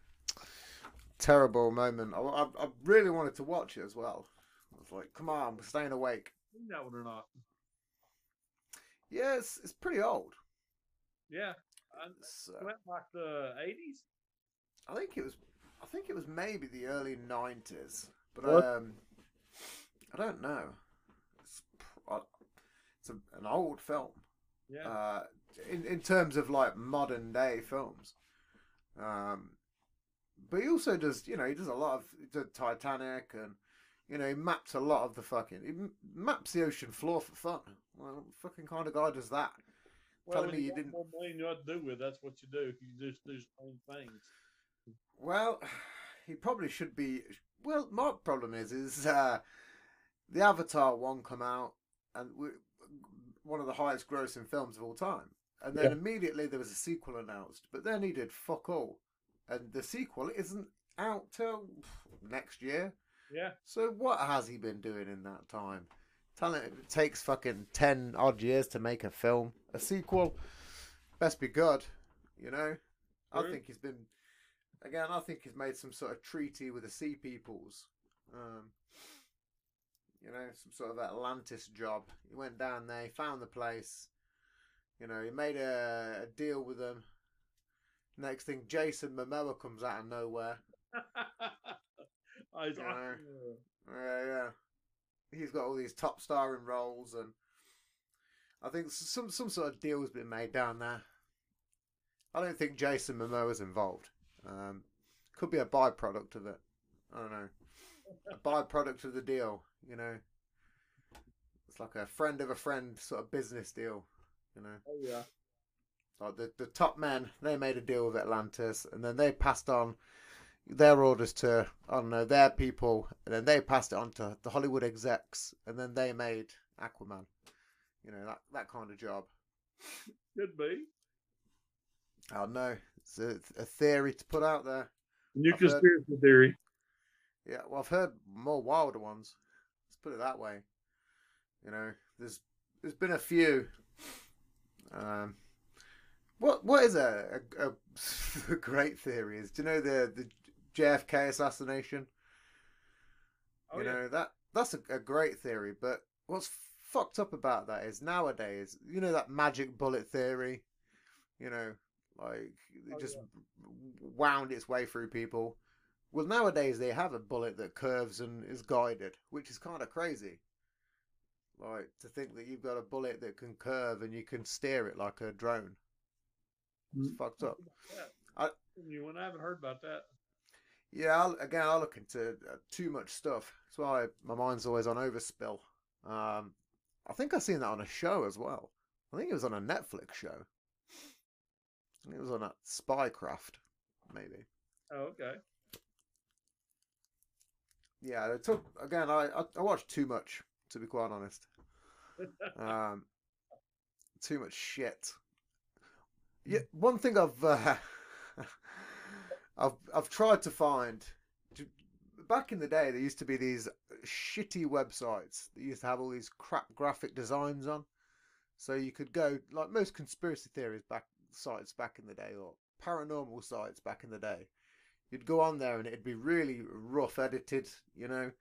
terrible moment. I, I, I really wanted to watch it as well. I was like, "Come on, we're staying awake." Seen that one or not? Yeah, it's, it's pretty old. Yeah, It's, uh, went like the eighties. I think it was. I think it was maybe the early nineties, but um, I don't know. It's, it's a, an old film. Yeah, uh, in in terms of like modern day films. Um, but he also does, you know, he does a lot of he did Titanic, and you know, he maps a lot of the fucking. He maps the ocean floor for fun. Well, what fucking kind of guy does that? well, telling me you didn't- more money you what to do with. That's what you do. You just do strange things. Well, he probably should be. Well, my problem is, is uh, the Avatar one come out, and we, one of the highest grossing films of all time. And then Yeah. immediately there was a sequel announced, but then he did fuck all, and the sequel isn't out till next year. Yeah, So what has he been doing in that time? Telling it takes fucking ten odd years to make a film, a sequel. Best be good, you know. I think he's been again. I think he's made some sort of treaty with the Sea Peoples. Um, you know, some sort of Atlantis job. He went down there, he found the place. You know, he made a, a deal with them. Next thing, Jason Momoa comes out of nowhere. I, Yeah. Yeah, yeah. He's got all these top starring roles, and I think some some sort of deal's been made down there. I don't think Jason Momoa's involved. Um, could be a byproduct of it. I don't know. A byproduct of the deal, you know. It's like a friend of a friend sort of business deal, you know. oh yeah, Like the, the top men, they made a deal with Atlantis, and then they passed on their orders to I don't know their people, and then they passed it on to the Hollywood execs, and then they made Aquaman. You know that that kind of job. could be. I don't know. It's a, a theory to put out there. New I've heard- conspiracy theory. Yeah, well, I've heard more wilder ones. Let's put it that way. You know, there's there's been a few. Um, what what is a, a, a great theory is? Do you know the the JFK assassination? Oh, you yeah. know that that's a, a great theory, but what's fucked up about that is nowadays, you know that magic bullet theory. You know, like it Oh, just wound its way through people. Well, nowadays they have a bullet that curves and is guided, which is kind of crazy. Like to think that you've got a bullet that can curve and you can steer it like a drone. It's Mm. fucked up. Yeah. I- you and I haven't heard about that. Yeah, I'll, again, I look into uh, too much stuff. That's why my mind's always on overspill. Um, I think I've seen that on a show as well. I think it was on a Netflix show. I think it was on a Spycraft, maybe. Oh, okay. Yeah, it took again. I, I I watched too much to be quite honest. Um, too much shit. Yeah, one thing I've uh, I've I've tried to find. Back in the day, there used to be these shitty websites that used to have all these crap graphic designs on. So you could go like most conspiracy theories back sites back in the day, or paranormal sites back in the day. You'd go on there and it'd be really rough edited, you know.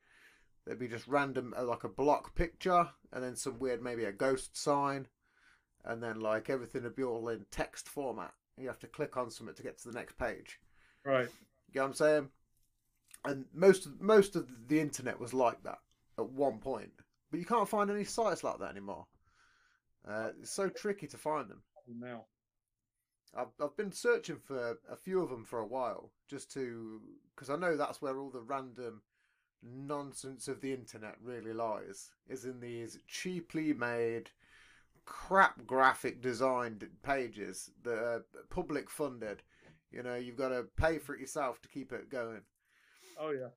There'd be just random, uh, like a block picture, and then some weird, maybe a ghost sign, and then like everything would be all in text format. You have to click on something to get to the next page. Right. You know what I'm saying? And most of, most of the internet was like that at one point, but you can't find any sites like that anymore. Uh, it's so tricky to find them. Now. I've I've been searching for a few of them for a while, just to because I know that's where all the random nonsense of the internet really lies. Is in these cheaply made, crap graphic designed pages that are public funded. You know, you've got to pay for it yourself to keep it going. Oh yeah.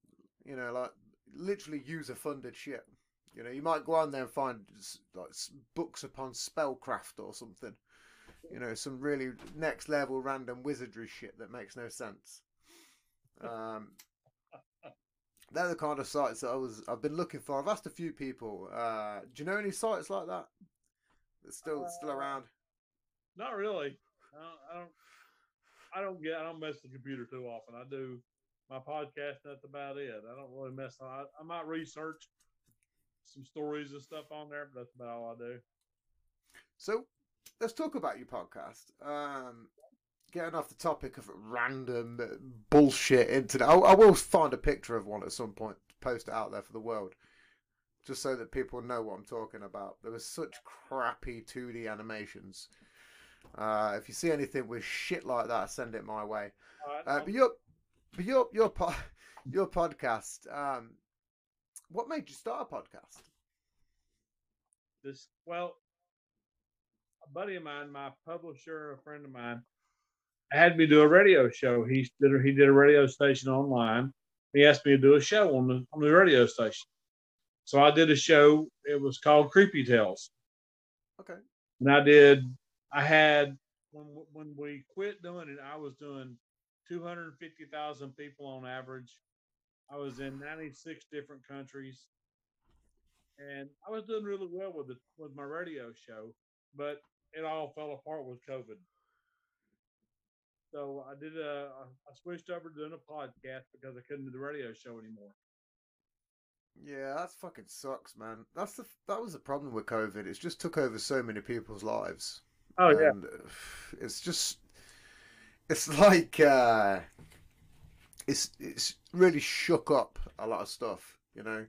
You know, like literally user funded shit. You know, you might go on there and find like books upon spellcraft or something. You know, some really next level random wizardry shit that makes no sense. Um, they're the kind of sites that I was I've been looking for. I've asked a few people. Uh, do you know any sites like that? That's still still Uh, around. Not really. I don't, I don't. Get. I don't mess the computer too often. I do my podcast. That's about it. I don't really mess. I, I might research some stories and stuff on there, but that's about all I do. So let's talk about your podcast. Um, getting off the topic of random bullshit internet, I, I will find a picture of one at some point to post it out there for the world, just so that people know what I'm talking about. There was such crappy 2D animations. Uh, if you see anything with shit like that, send it my way. Right. Uh, but your, but your your po- your podcast. Um, what made you start a podcast? this well a buddy of mine my publisher a friend of mine had me do a radio show. He did he did a radio station online. He asked me to do a show on the on the radio station. So i did a show. It was called creepy tales. Okay. and i did i had when when we quit doing it i was doing 250000 people on average. I was in 96 different countries. And I was doing really well with it with my radio show, but it all fell apart with COVID. So I did a I switched over to doing a podcast because I couldn't do the radio show anymore. Yeah, that's fucking sucks, man. That's the that was the problem with COVID. It's just took over so many people's lives. Oh yeah, and uh, it's just it's like uh it's it's really shook up a lot of stuff, you know.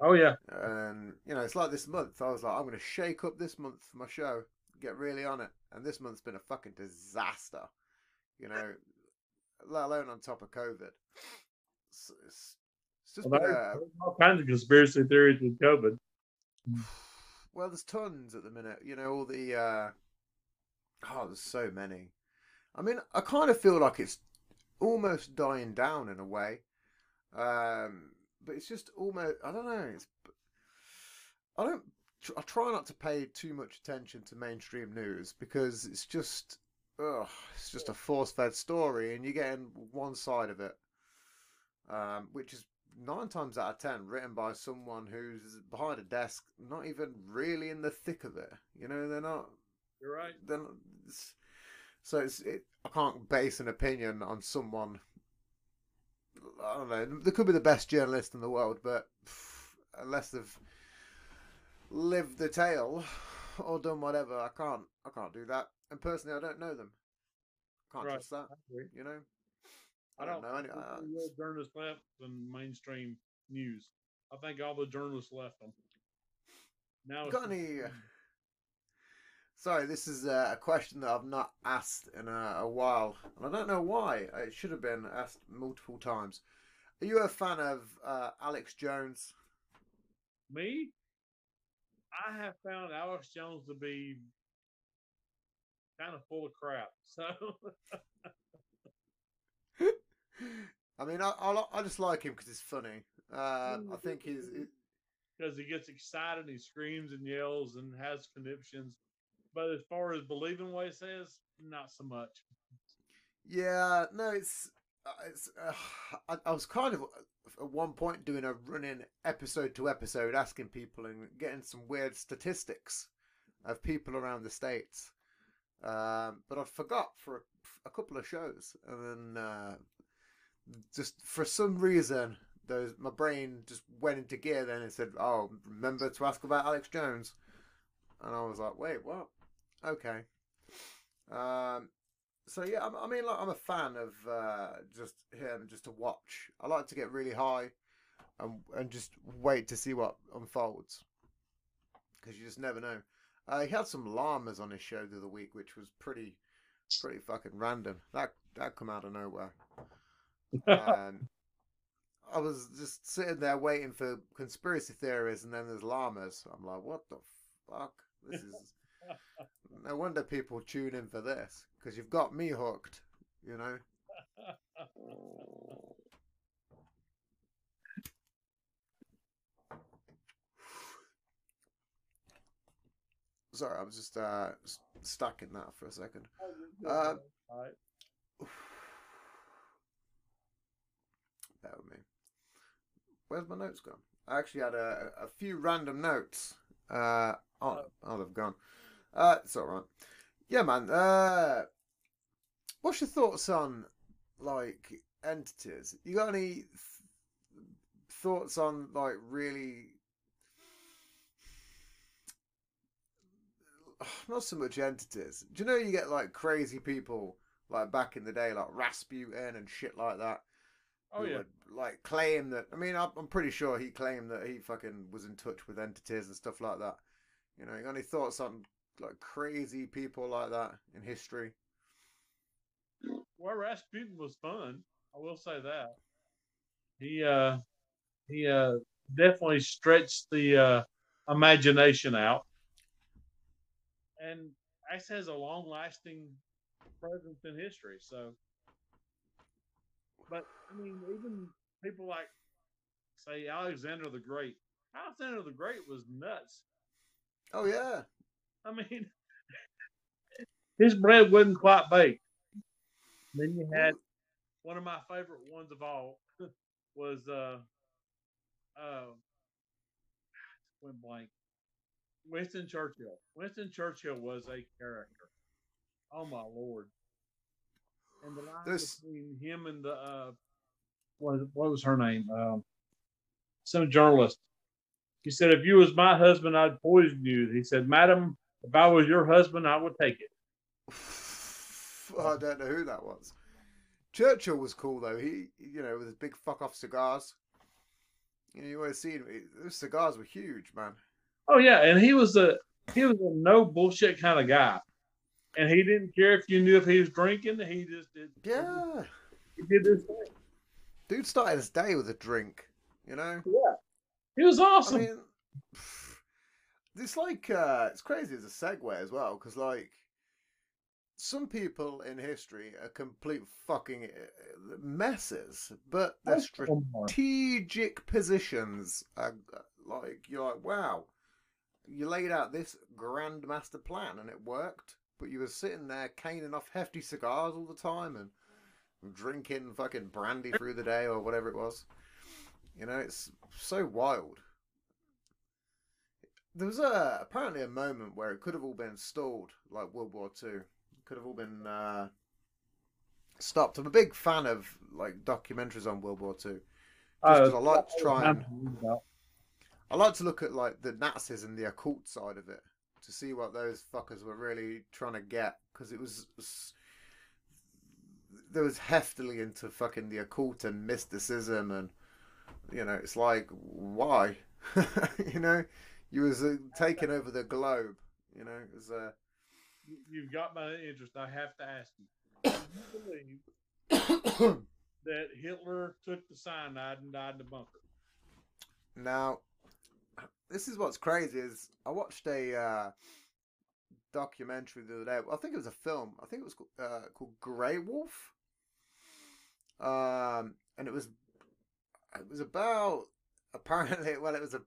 oh yeah, And you know, it's like this month. I was like, I'm going to shake up this month for my show, get really on it. And this month's been a fucking disaster, you know, let alone on top of COVID. It's, it's, it's just well, been there's all kinds of conspiracy theories with COVID. well, there's tons at the minute. You know, all the uh, oh, there's so many. I mean, I kind of feel like it's almost dying down in a way, um, but it's just almost. I don't know. It's I don't. Tr- I try not to pay too much attention to mainstream news because it's just, ugh, it's just a force-fed story, and you're getting one side of it. um, which is nine times out of ten written by someone who's behind a desk, not even really in the thick of it. You know, they're not. You're right. They're not, it's- so it's it, I can't base an opinion on someone. I don't know. They could be the best journalist in the world, but unless they've lived the tale or done whatever, I can't. I can't do that. And personally, I don't know them. Can't Right. trust that. You know. I don't know. Any, uh, journalists left than mainstream news. I think all the journalists left them. Now, got any? uh, Sorry, this is a question that I've not asked in a, a while, and I don't know why. It should have been asked multiple times. Are you a fan of uh, Alex Jones? me? I have found Alex Jones to be kind of full of crap. So I mean, I, I, I just like him because he's funny. Um, I think he's. because he gets excited, he screams and yells and has conniptions. But as far as believing what he says, not so much. Yeah, no, it's uh. Uh, I, I was kind of uh, at one point doing a running episode to episode, asking people and getting some weird statistics of people around the states. Um, but I forgot for a, a couple of shows, and then uh, just for some reason, those my brain just went into gear. Then and said, "Oh, remember to ask about Alex Jones," and I was like, "Wait, what? Okay." Um, so yeah, I'm- I mean, like, I'm a fan of uh, just him, just to watch. I like to get really high, and and just wait to see what unfolds, because you just never know. Uh, he had some llamas on his show the other week, which was pretty, pretty fucking random. That that come out of nowhere. Um, I was just sitting there waiting for conspiracy theories, and then there's llamas. I'm like, what the fuck? This is no wonder people tune in for this because you've got me hooked. You know. Sorry, I was just uh, stuck in that for a second. Uh, All right. Bear with me. Where's my notes gone? I actually had a, a few random notes. Uh, oh, oh, they've gone. Uh, it's all right. Yeah, man. Uh, what's your thoughts on like entities? You got any th- thoughts on like really? Not so much entities. Do you know you get like crazy people like back in the day, like Rasputin and shit like that? Oh yeah. would, like claim that. I mean, I'm, I'm pretty sure he claimed that he fucking was in touch with entities and stuff like that. You know, you got any thoughts on like crazy people like that in history? Well, Rasputin was fun. I will say that. He uh he uh definitely stretched the uh imagination out. And actually has a long lasting presence in history. So but I mean even people like say Alexander the Great. Alexander the Great was nuts. Oh yeah, I mean his bread wasn't quite baked. Then you had one of my favorite ones of all was uh uh went blank. Winston Churchill. Winston Churchill was a character. Oh my lord. And the line This- between him and the uh what, what was her name? Um some journalist. He said, if you was my husband, I'd poison you. He said, Madam, if I was your husband, I would take it. I don't know who that was. Churchill was cool though. He, you know, with his big fuck off cigars. You know, you always see him. Those cigars were huge, man. Oh yeah, and he was a he was a no bullshit kind of guy, and he didn't care if you knew if he was drinking. He just did. Yeah, he did this thing. dude started his day with a drink. You know. Yeah, he was awesome. I mean, it's like uh, it's crazy as a segue as well because like some people in history are complete fucking uh, messes, but their Most of them are. strategic positions are uh, like you're like wow, you laid out this grand master plan and it worked, but you were sitting there caning off hefty cigars all the time and drinking fucking brandy through the day or whatever it was. You know, it's so wild. There was a apparently a moment where it could have all been stalled, like World War Two. Could have all been uh, stopped. I'm a big fan of like documentaries on World War Two. Just 'cause I like to try and I like to look at like the Nazis and the occult side of it to see what those fuckers were really trying to get because it was, was there was heftily into fucking the occult and mysticism and you know it's like why you know you was uh, taking over the globe you know it was uh You've got my interest. I have to ask you. Do you believe that Hitler took the cyanide and died in the bunker? Now, this is what's crazy is I watched a uh, documentary the other day. I think it was a film. I think it was called, uh, called Grey Wolf. Um, and it was it was about apparently well it was a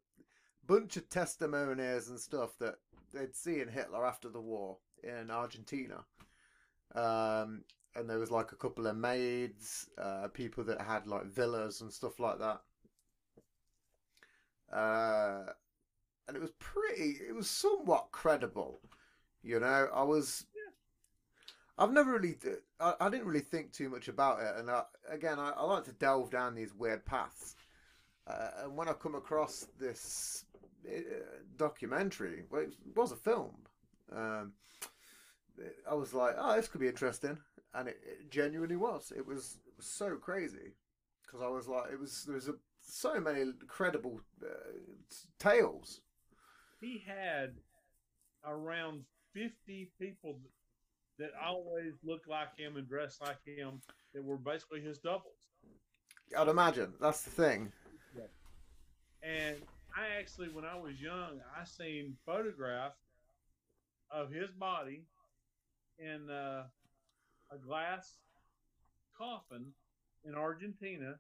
bunch of testimonies and stuff that they'd seen Hitler after the war in Argentina. Um, and there was like a couple of maids, uh, people that had like villas and stuff like that. Uh, and it was pretty, it was somewhat credible. You know, I was, I've never really, I, I didn't really think too much about it. And I, again, I, I like to delve down these weird paths. Uh, and when I come across this documentary, well, it was a film. Um, I was like, oh, this could be interesting, and it, it genuinely was. It was, so crazy because I was like, it was there was a, so many credible uh, tales. He had around 50 people that always looked like him and dressed like him that were basically his doubles. I'd imagine that's the thing. And I actually, when I was young, I seen photograph of his body in uh, a glass coffin in Argentina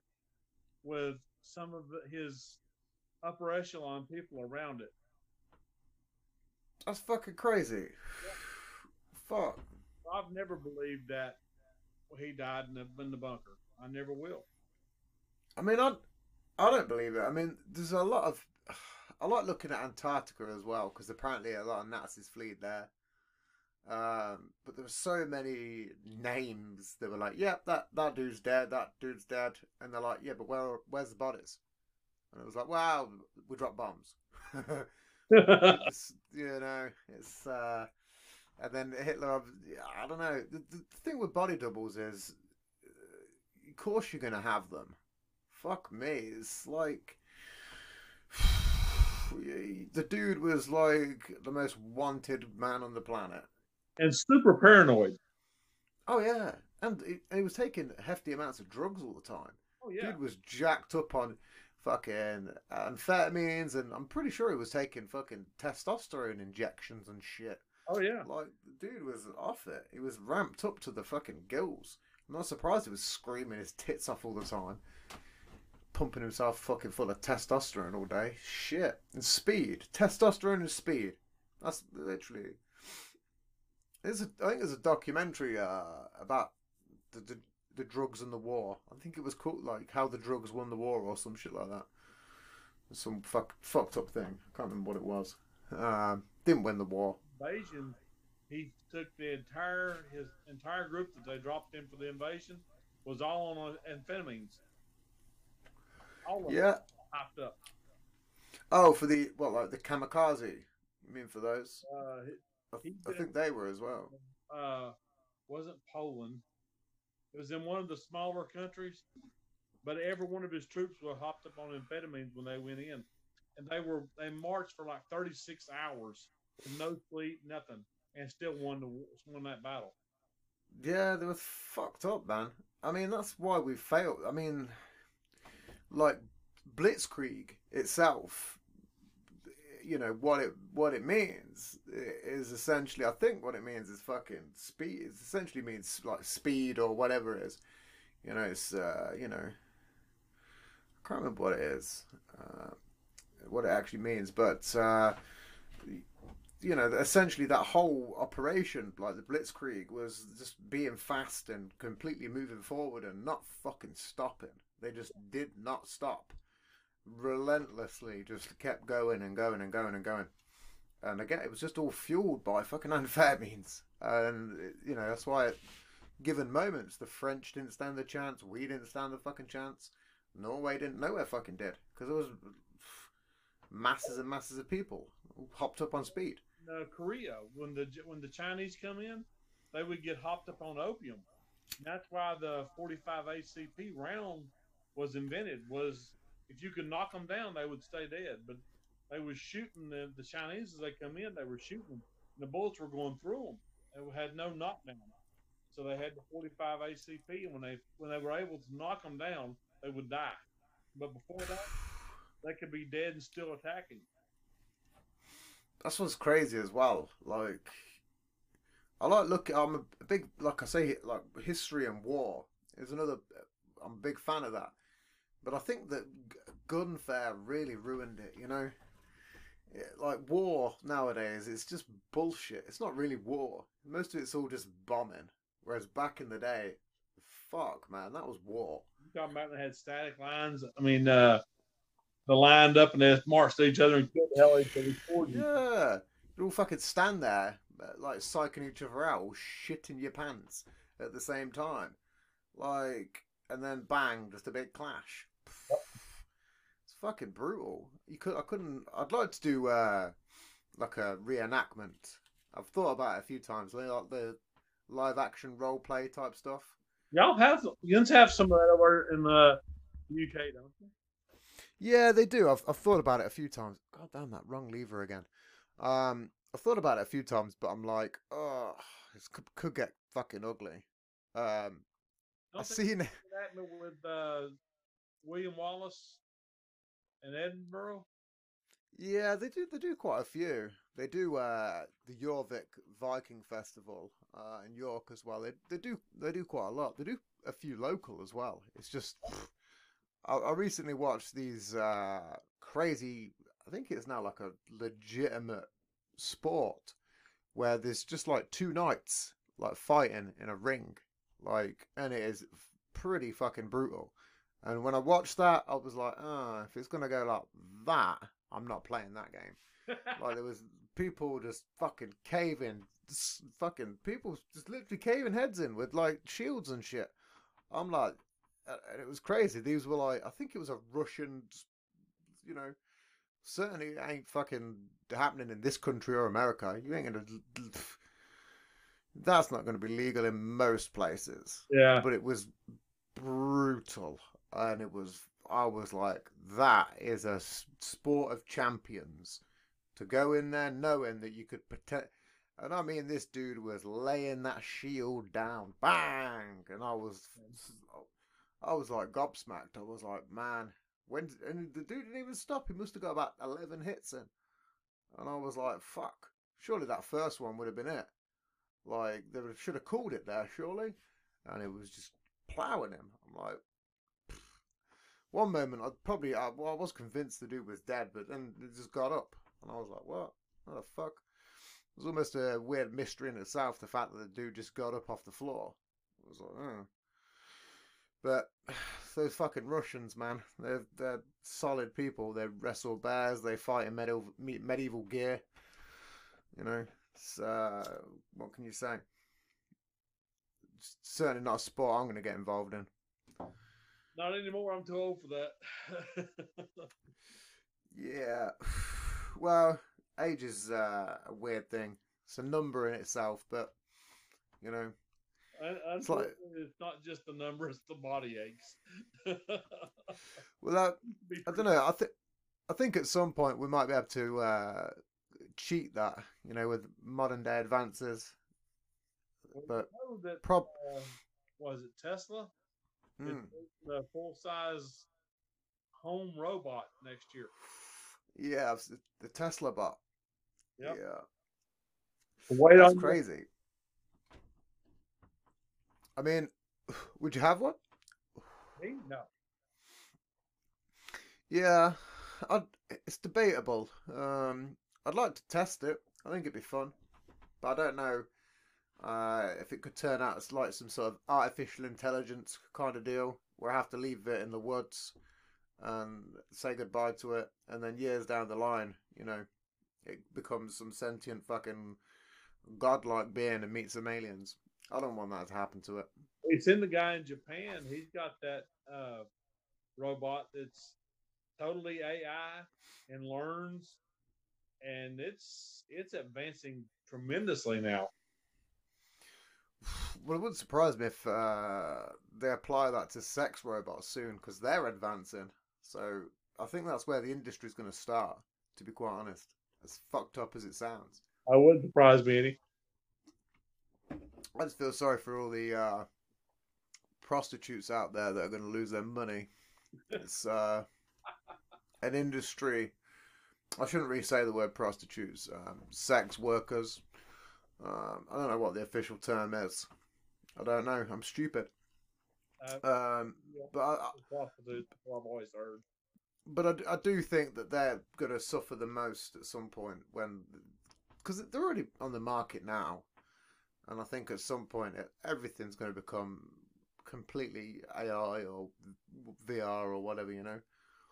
with some of his upper echelon people around it. That's fucking crazy. Fuck. I've never believed that he died in the, in the bunker. I never will. I mean, I, I don't believe it. I mean, there's a lot of. I like looking at Antarctica as well because apparently a lot of Nazis fled there. Um, but there were so many names that were like, "Yep, yeah, that that dude's dead. That dude's dead," and they're like, "Yeah, but where where's the bodies?" And it was like, "Wow, we dropped bombs." you know, it's uh, and then Hitler. I don't know. The, the thing with body doubles is, uh, of course, you're gonna have them. Fuck me. It's like the dude was like the most wanted man on the planet and super paranoid. Oh yeah, and he, he, was taking hefty amounts of drugs all the time. Oh yeah, dude was jacked up on fucking amphetamines, and I'm pretty sure he was taking fucking testosterone injections and shit. Oh yeah, like the dude was off it. He was ramped up to the fucking gills. I'm not surprised he was screaming his tits off all the time, pumping himself fucking full of testosterone all day. Shit and speed, testosterone and speed. That's literally there's a, I think there's a documentary uh, about the, the, the drugs and the war. I think it was called like how the drugs won the war or some shit like that. Some fuck, fucked up thing. I can't remember what it was. Um, didn't win the war. Invasion. He took the entire his entire group that they dropped in for the invasion was all on amphetamines. All yeah. Hopped up. Oh, for the what, like the kamikaze? You mean for those? Uh, I, think they were as well. Uh, wasn't Poland. It was in one of the smaller countries, but every one of his troops were hopped up on amphetamines when they went in, and they were they marched for like thirty six hours, no sleep, nothing, and still won the won that battle. Yeah, they were fucked up, man. I mean, that's why we failed. I mean, like Blitzkrieg itself you know what it what it means is essentially I think what it means is fucking speed. It essentially means like speed or whatever it is. You know, it's uh, you know I can't remember what it is, uh, what it actually means, but uh, you know, essentially that whole operation, like the Blitzkrieg, was just being fast and completely moving forward and not fucking stopping. They just did not stop. Relentlessly just kept going and going and going and going. And again, it was just all fueled by fucking unfair means. And, you know, that's why, at given moments, the French didn't stand a chance, we didn't stand a fucking chance, Norway didn't, nowhere fucking did. Because it was masses and masses of people hopped up on speed. Korea, when the when the Chinese come in, they would get hopped up on opium. And that's why the 45 ACP round was invented. Was if you could knock them down, they would stay dead. But they was shooting the, the Chinese as they come in. They were shooting the bullets were going through them. They had no knockdown. So they had the 45 ACP, and when they when they were able to knock them down, they would die. But before that, they could be dead and still attacking. That's what's crazy as well. Like, I like look. I'm a big, like I say, like history and war is another. I'm a big fan of that, but I think that g- gunfare really ruined it. You know, Yeah, like war nowadays, it's just bullshit. It's not really war. Most of it's all just bombing. Whereas back in the day, fuck man, that was war. You talking about they had static lines? I mean, uh, they lined up and they marched each other and killed the hell each other. Yeah, you all fucking stand there, uh, like psyching each other out, or shitting your pants at the same time, like, and then bang, just a big clash. It's fucking brutal. You could, I couldn't. I'd like to do uh, like a reenactment. I've thought about it a few times, like the live action role play type stuff. Y'all have you have some of that over in the UK, don't you? Yeah, they do. I've, I've thought about it a few times. God damn that wrong lever again. Um, I've thought about it a few times, but I'm like, oh, this could, could get fucking ugly. Um, I Don't seen that with uh, William Wallace in Edinburgh. Yeah, they do. They do quite a few. They do uh, the Jorvik Viking Festival uh, in York as well. They they do they do quite a lot. They do a few local as well. It's just I, I recently watched these uh, crazy. I think it's now like a legitimate sport where there's just like two knights like fighting in a ring, like, and it is pretty fucking brutal. And when I watched that, I was like, ah, if it's gonna go like that, I'm not playing that game. Like there was people just fucking caving, just fucking people just literally caving heads in with like shields and shit. I'm like, and it was crazy. These were like, I think it was a Russian, you know, certainly ain't fucking happening in this country or America. You ain't gonna. That's not going to be legal in most places yeah, but it was brutal and it was i was like that is a sport of champions. To go in there knowing that you could protect and i mean this dude was laying that shield down bang! And i was i was like gobsmacked. I was like man when and the dude didn't even stop. He must have got about 11 hits in. And i was like fuck. Surely that first one would have been it. Like they should have called it there surely. And it was just plowing him. I'm like, one moment I probably I, well, I was convinced the dude was dead, but then it just got up, and I was like, what? What the fuck? It was almost a weird mystery in itself. The fact that the dude just got up off the floor. I was like, oh. But those fucking Russians, man, they're they're solid people. They wrestle bears. They fight in medieval medieval gear. You know, uh, what can you say? Certainly not a sport I'm going to get involved in. Not anymore. I'm too old for that. Yeah. Well, age is uh, a weird thing. It's a number in itself, but you know, It's like- it's not just the number; it's the body aches. well, that, I don't know. I think I think at some point we might be able to uh, cheat that, you know, with modern day advances. pretty- but I know that Prob, uh, was it Tesla? Is mm, making The full size home robot next year. yeah, the Tesla bot. Yep. Yeah, Wait that's on crazy. I mean, would you have one? me? No. Yeah, I'd, it's debatable. Um, I'd like to test it. I think it'd be fun, but I don't know uh, if it could turn out it's like some sort of artificial intelligence kind of deal where I have to leave it in the woods and say goodbye to it, and then years down the line, you know, it becomes some sentient fucking godlike being and meets some aliens. I don't want that to happen to it. It's in the guy in Japan. He's got that uh, robot that's totally AI and learns, and it's it's advancing tremendously now. Well, it wouldn't surprise me if uh, they apply that to sex robots soon because they're advancing. So I think that's where the industry's going to start. To be quite honest, as fucked up as it sounds. I wouldn't surprise me any. I just feel sorry for all the uh, prostitutes out there that are going to lose their money. It's uh, an industry. I shouldn't really say the word prostitutes. Um, sex workers. Um, I don't know what the official term is. I don't know. I'm stupid. Uh, Um, yeah, but I, I- prostitutes, that's what I've always heard. but I, I do think that they're going to suffer the most at some point when, because they're already on the market now, and I think at some point it, everything's going to become completely AI or VR or whatever, you know.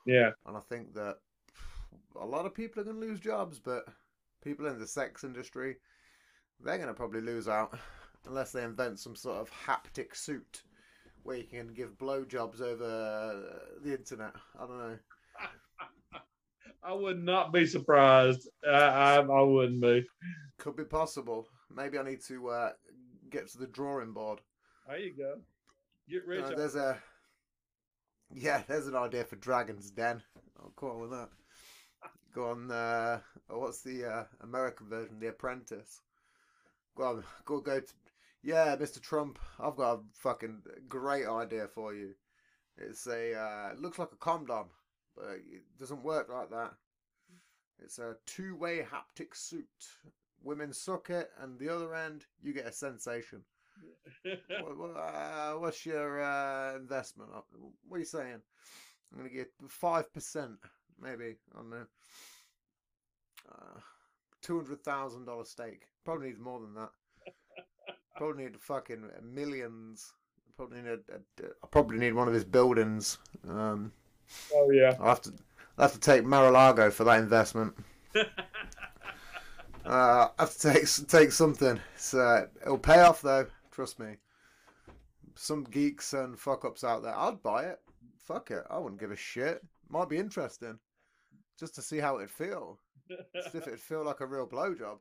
Yeah, And I think that a lot of people are going to lose jobs, but people in the sex industry, they're going to probably lose out unless they invent some sort of haptic suit where you can give blowjobs over the internet. I don't know. I would not be surprised. I, I, I wouldn't be. Could be possible. Maybe I need to uh, get to the drawing board. There you go. Get rich. Uh, there's a yeah, there's an idea for Dragon's Den. I'll call with that. Go on. Uh, what's the uh, American version? The Apprentice. Go. Go go. To, yeah, Mr. Trump. I've got a fucking great idea for you. It's a. Uh, it looks like a condom, but it doesn't work like that. It's a two-way haptic suit. Women suck it, and the other end, you get a sensation. what, what, uh, what's your uh, investment? What are you saying? I'm gonna get five percent, maybe on the uh, two hundred thousand dollar stake. Probably need more than that. Probably need fucking millions. Probably need. A, a, I probably need one of his buildings. Um, oh yeah. I have to. I have to take Mar-a-Lago for that investment. Uh, I have to take take something. So it'll pay off though. Trust me. Some geeks and fuck ups out there. I'd buy it. Fuck it. I wouldn't give a shit. Might be interesting, just to see how it'd feel. Just if it'd feel like a real blowjob.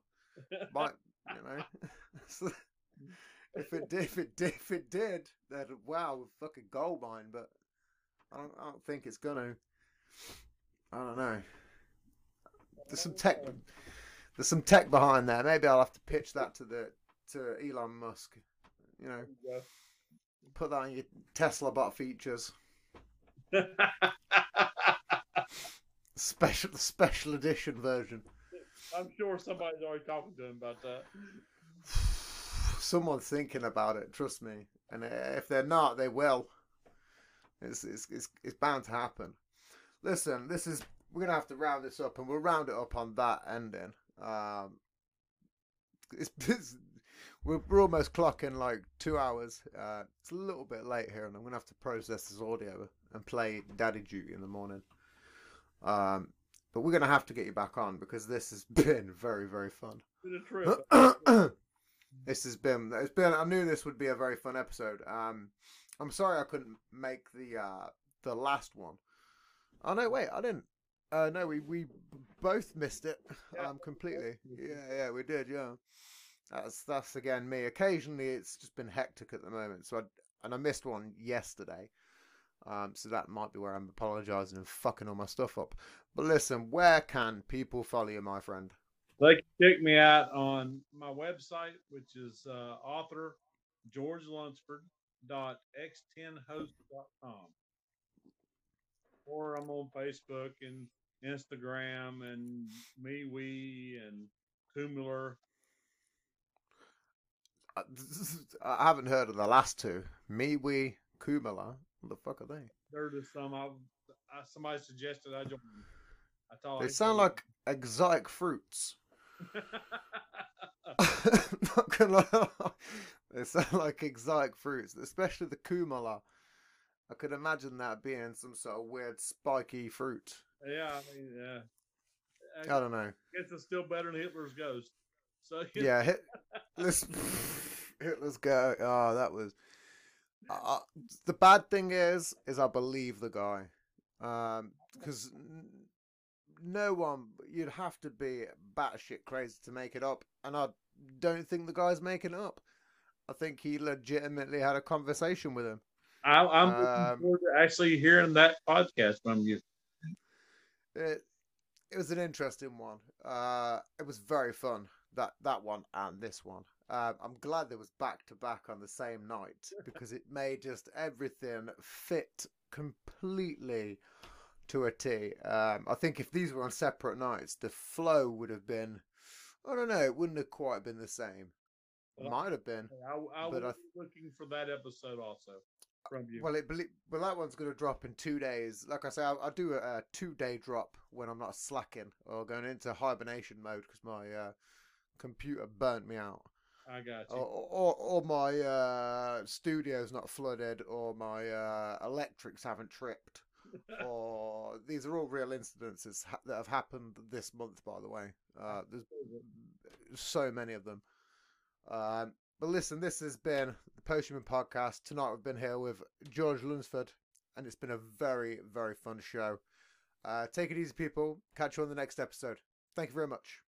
Might you know? if it did, if it did, if it did, then wow, fucking gold mine. But I don't, I don't think it's gonna. I don't know. There's some tech. There's some tech behind there. Maybe I'll have to pitch that to the to Elon Musk. You know, Yeah. put that on your Tesla bot features. Special special edition version. I'm sure somebody's already talking to him about that. Someone's thinking about it. Trust me. And uh, if they're not, they will. It's it's it's, it's bound to happen. Listen, this is we're gonna have to round this up, and we'll round it up on that ending. Um, it's, it's we're, we're almost clocking like two hours. Uh, it's a little bit late here, and I'm gonna have to process this audio and play Daddy Duty in the morning. Um, but we're gonna have to get you back on because this has been very very fun. It's a trip. this has been it's been I knew this would be a very fun episode. Um I'm sorry I couldn't make the uh the last one. Oh no wait, I didn't uh no we we both missed it Yeah. um completely. Yeah, yeah, we did, yeah. That's that's again me. Occasionally it's just been hectic at the moment. So I and I missed one yesterday. Um so that might be where I'm apologizing and fucking all my stuff up. But listen, where can people follow you, my friend? They can check me out on my website, which is uh, author George Lunsford dot x10host.com. Or I'm on Facebook and Instagram and MeWe and Cumular. I I haven't heard of the last two. MeWe, Kumala. What the fuck are they? They're just some I, I somebody suggested I join. I thought They sound like exotic fruits. not gonna lie. They sound like exotic fruits, especially the kumala. I could imagine that being some sort of weird spiky fruit. yeah, I mean, yeah. I don't know. it's still better than Hitler's ghost. So Yeah, hit, Hitler's go. Oh, that was. Uh, the bad thing is, is I believe the guy, um, because n- no one you'd have to be batshit crazy to make it up, and I don't think the guy's making it up. I think he legitimately had a conversation with him. I, I'm looking Um, forward to actually hearing that podcast from you. It it was an interesting one. Uh, it was very fun that that one and this one. Um, I'm glad there was back to back on the same night because it made just everything fit completely to a T. Um, I think if these were on separate nights, the flow would have been. I don't know. It wouldn't have quite been the same. Well, Might have been. I, I but I- looking for that episode also from you. Well, it well that one's going to drop in two days. Like I say, I'll, I'll do a, a two day drop when I'm not slacking or going into hibernation mode because my uh, computer burnt me out, I got or, you. or, or my uh, studio's not flooded, or my uh, electrics haven't tripped. or these are all real incidences ha- that have happened this month. By the way, uh, there's so many of them. Um, but listen, this has been the Posthuman Podcast. Tonight we've been here with George Lunsford, and it's been a very, very fun show. Uh, take it easy, people. Catch you on the next episode. Thank you very much.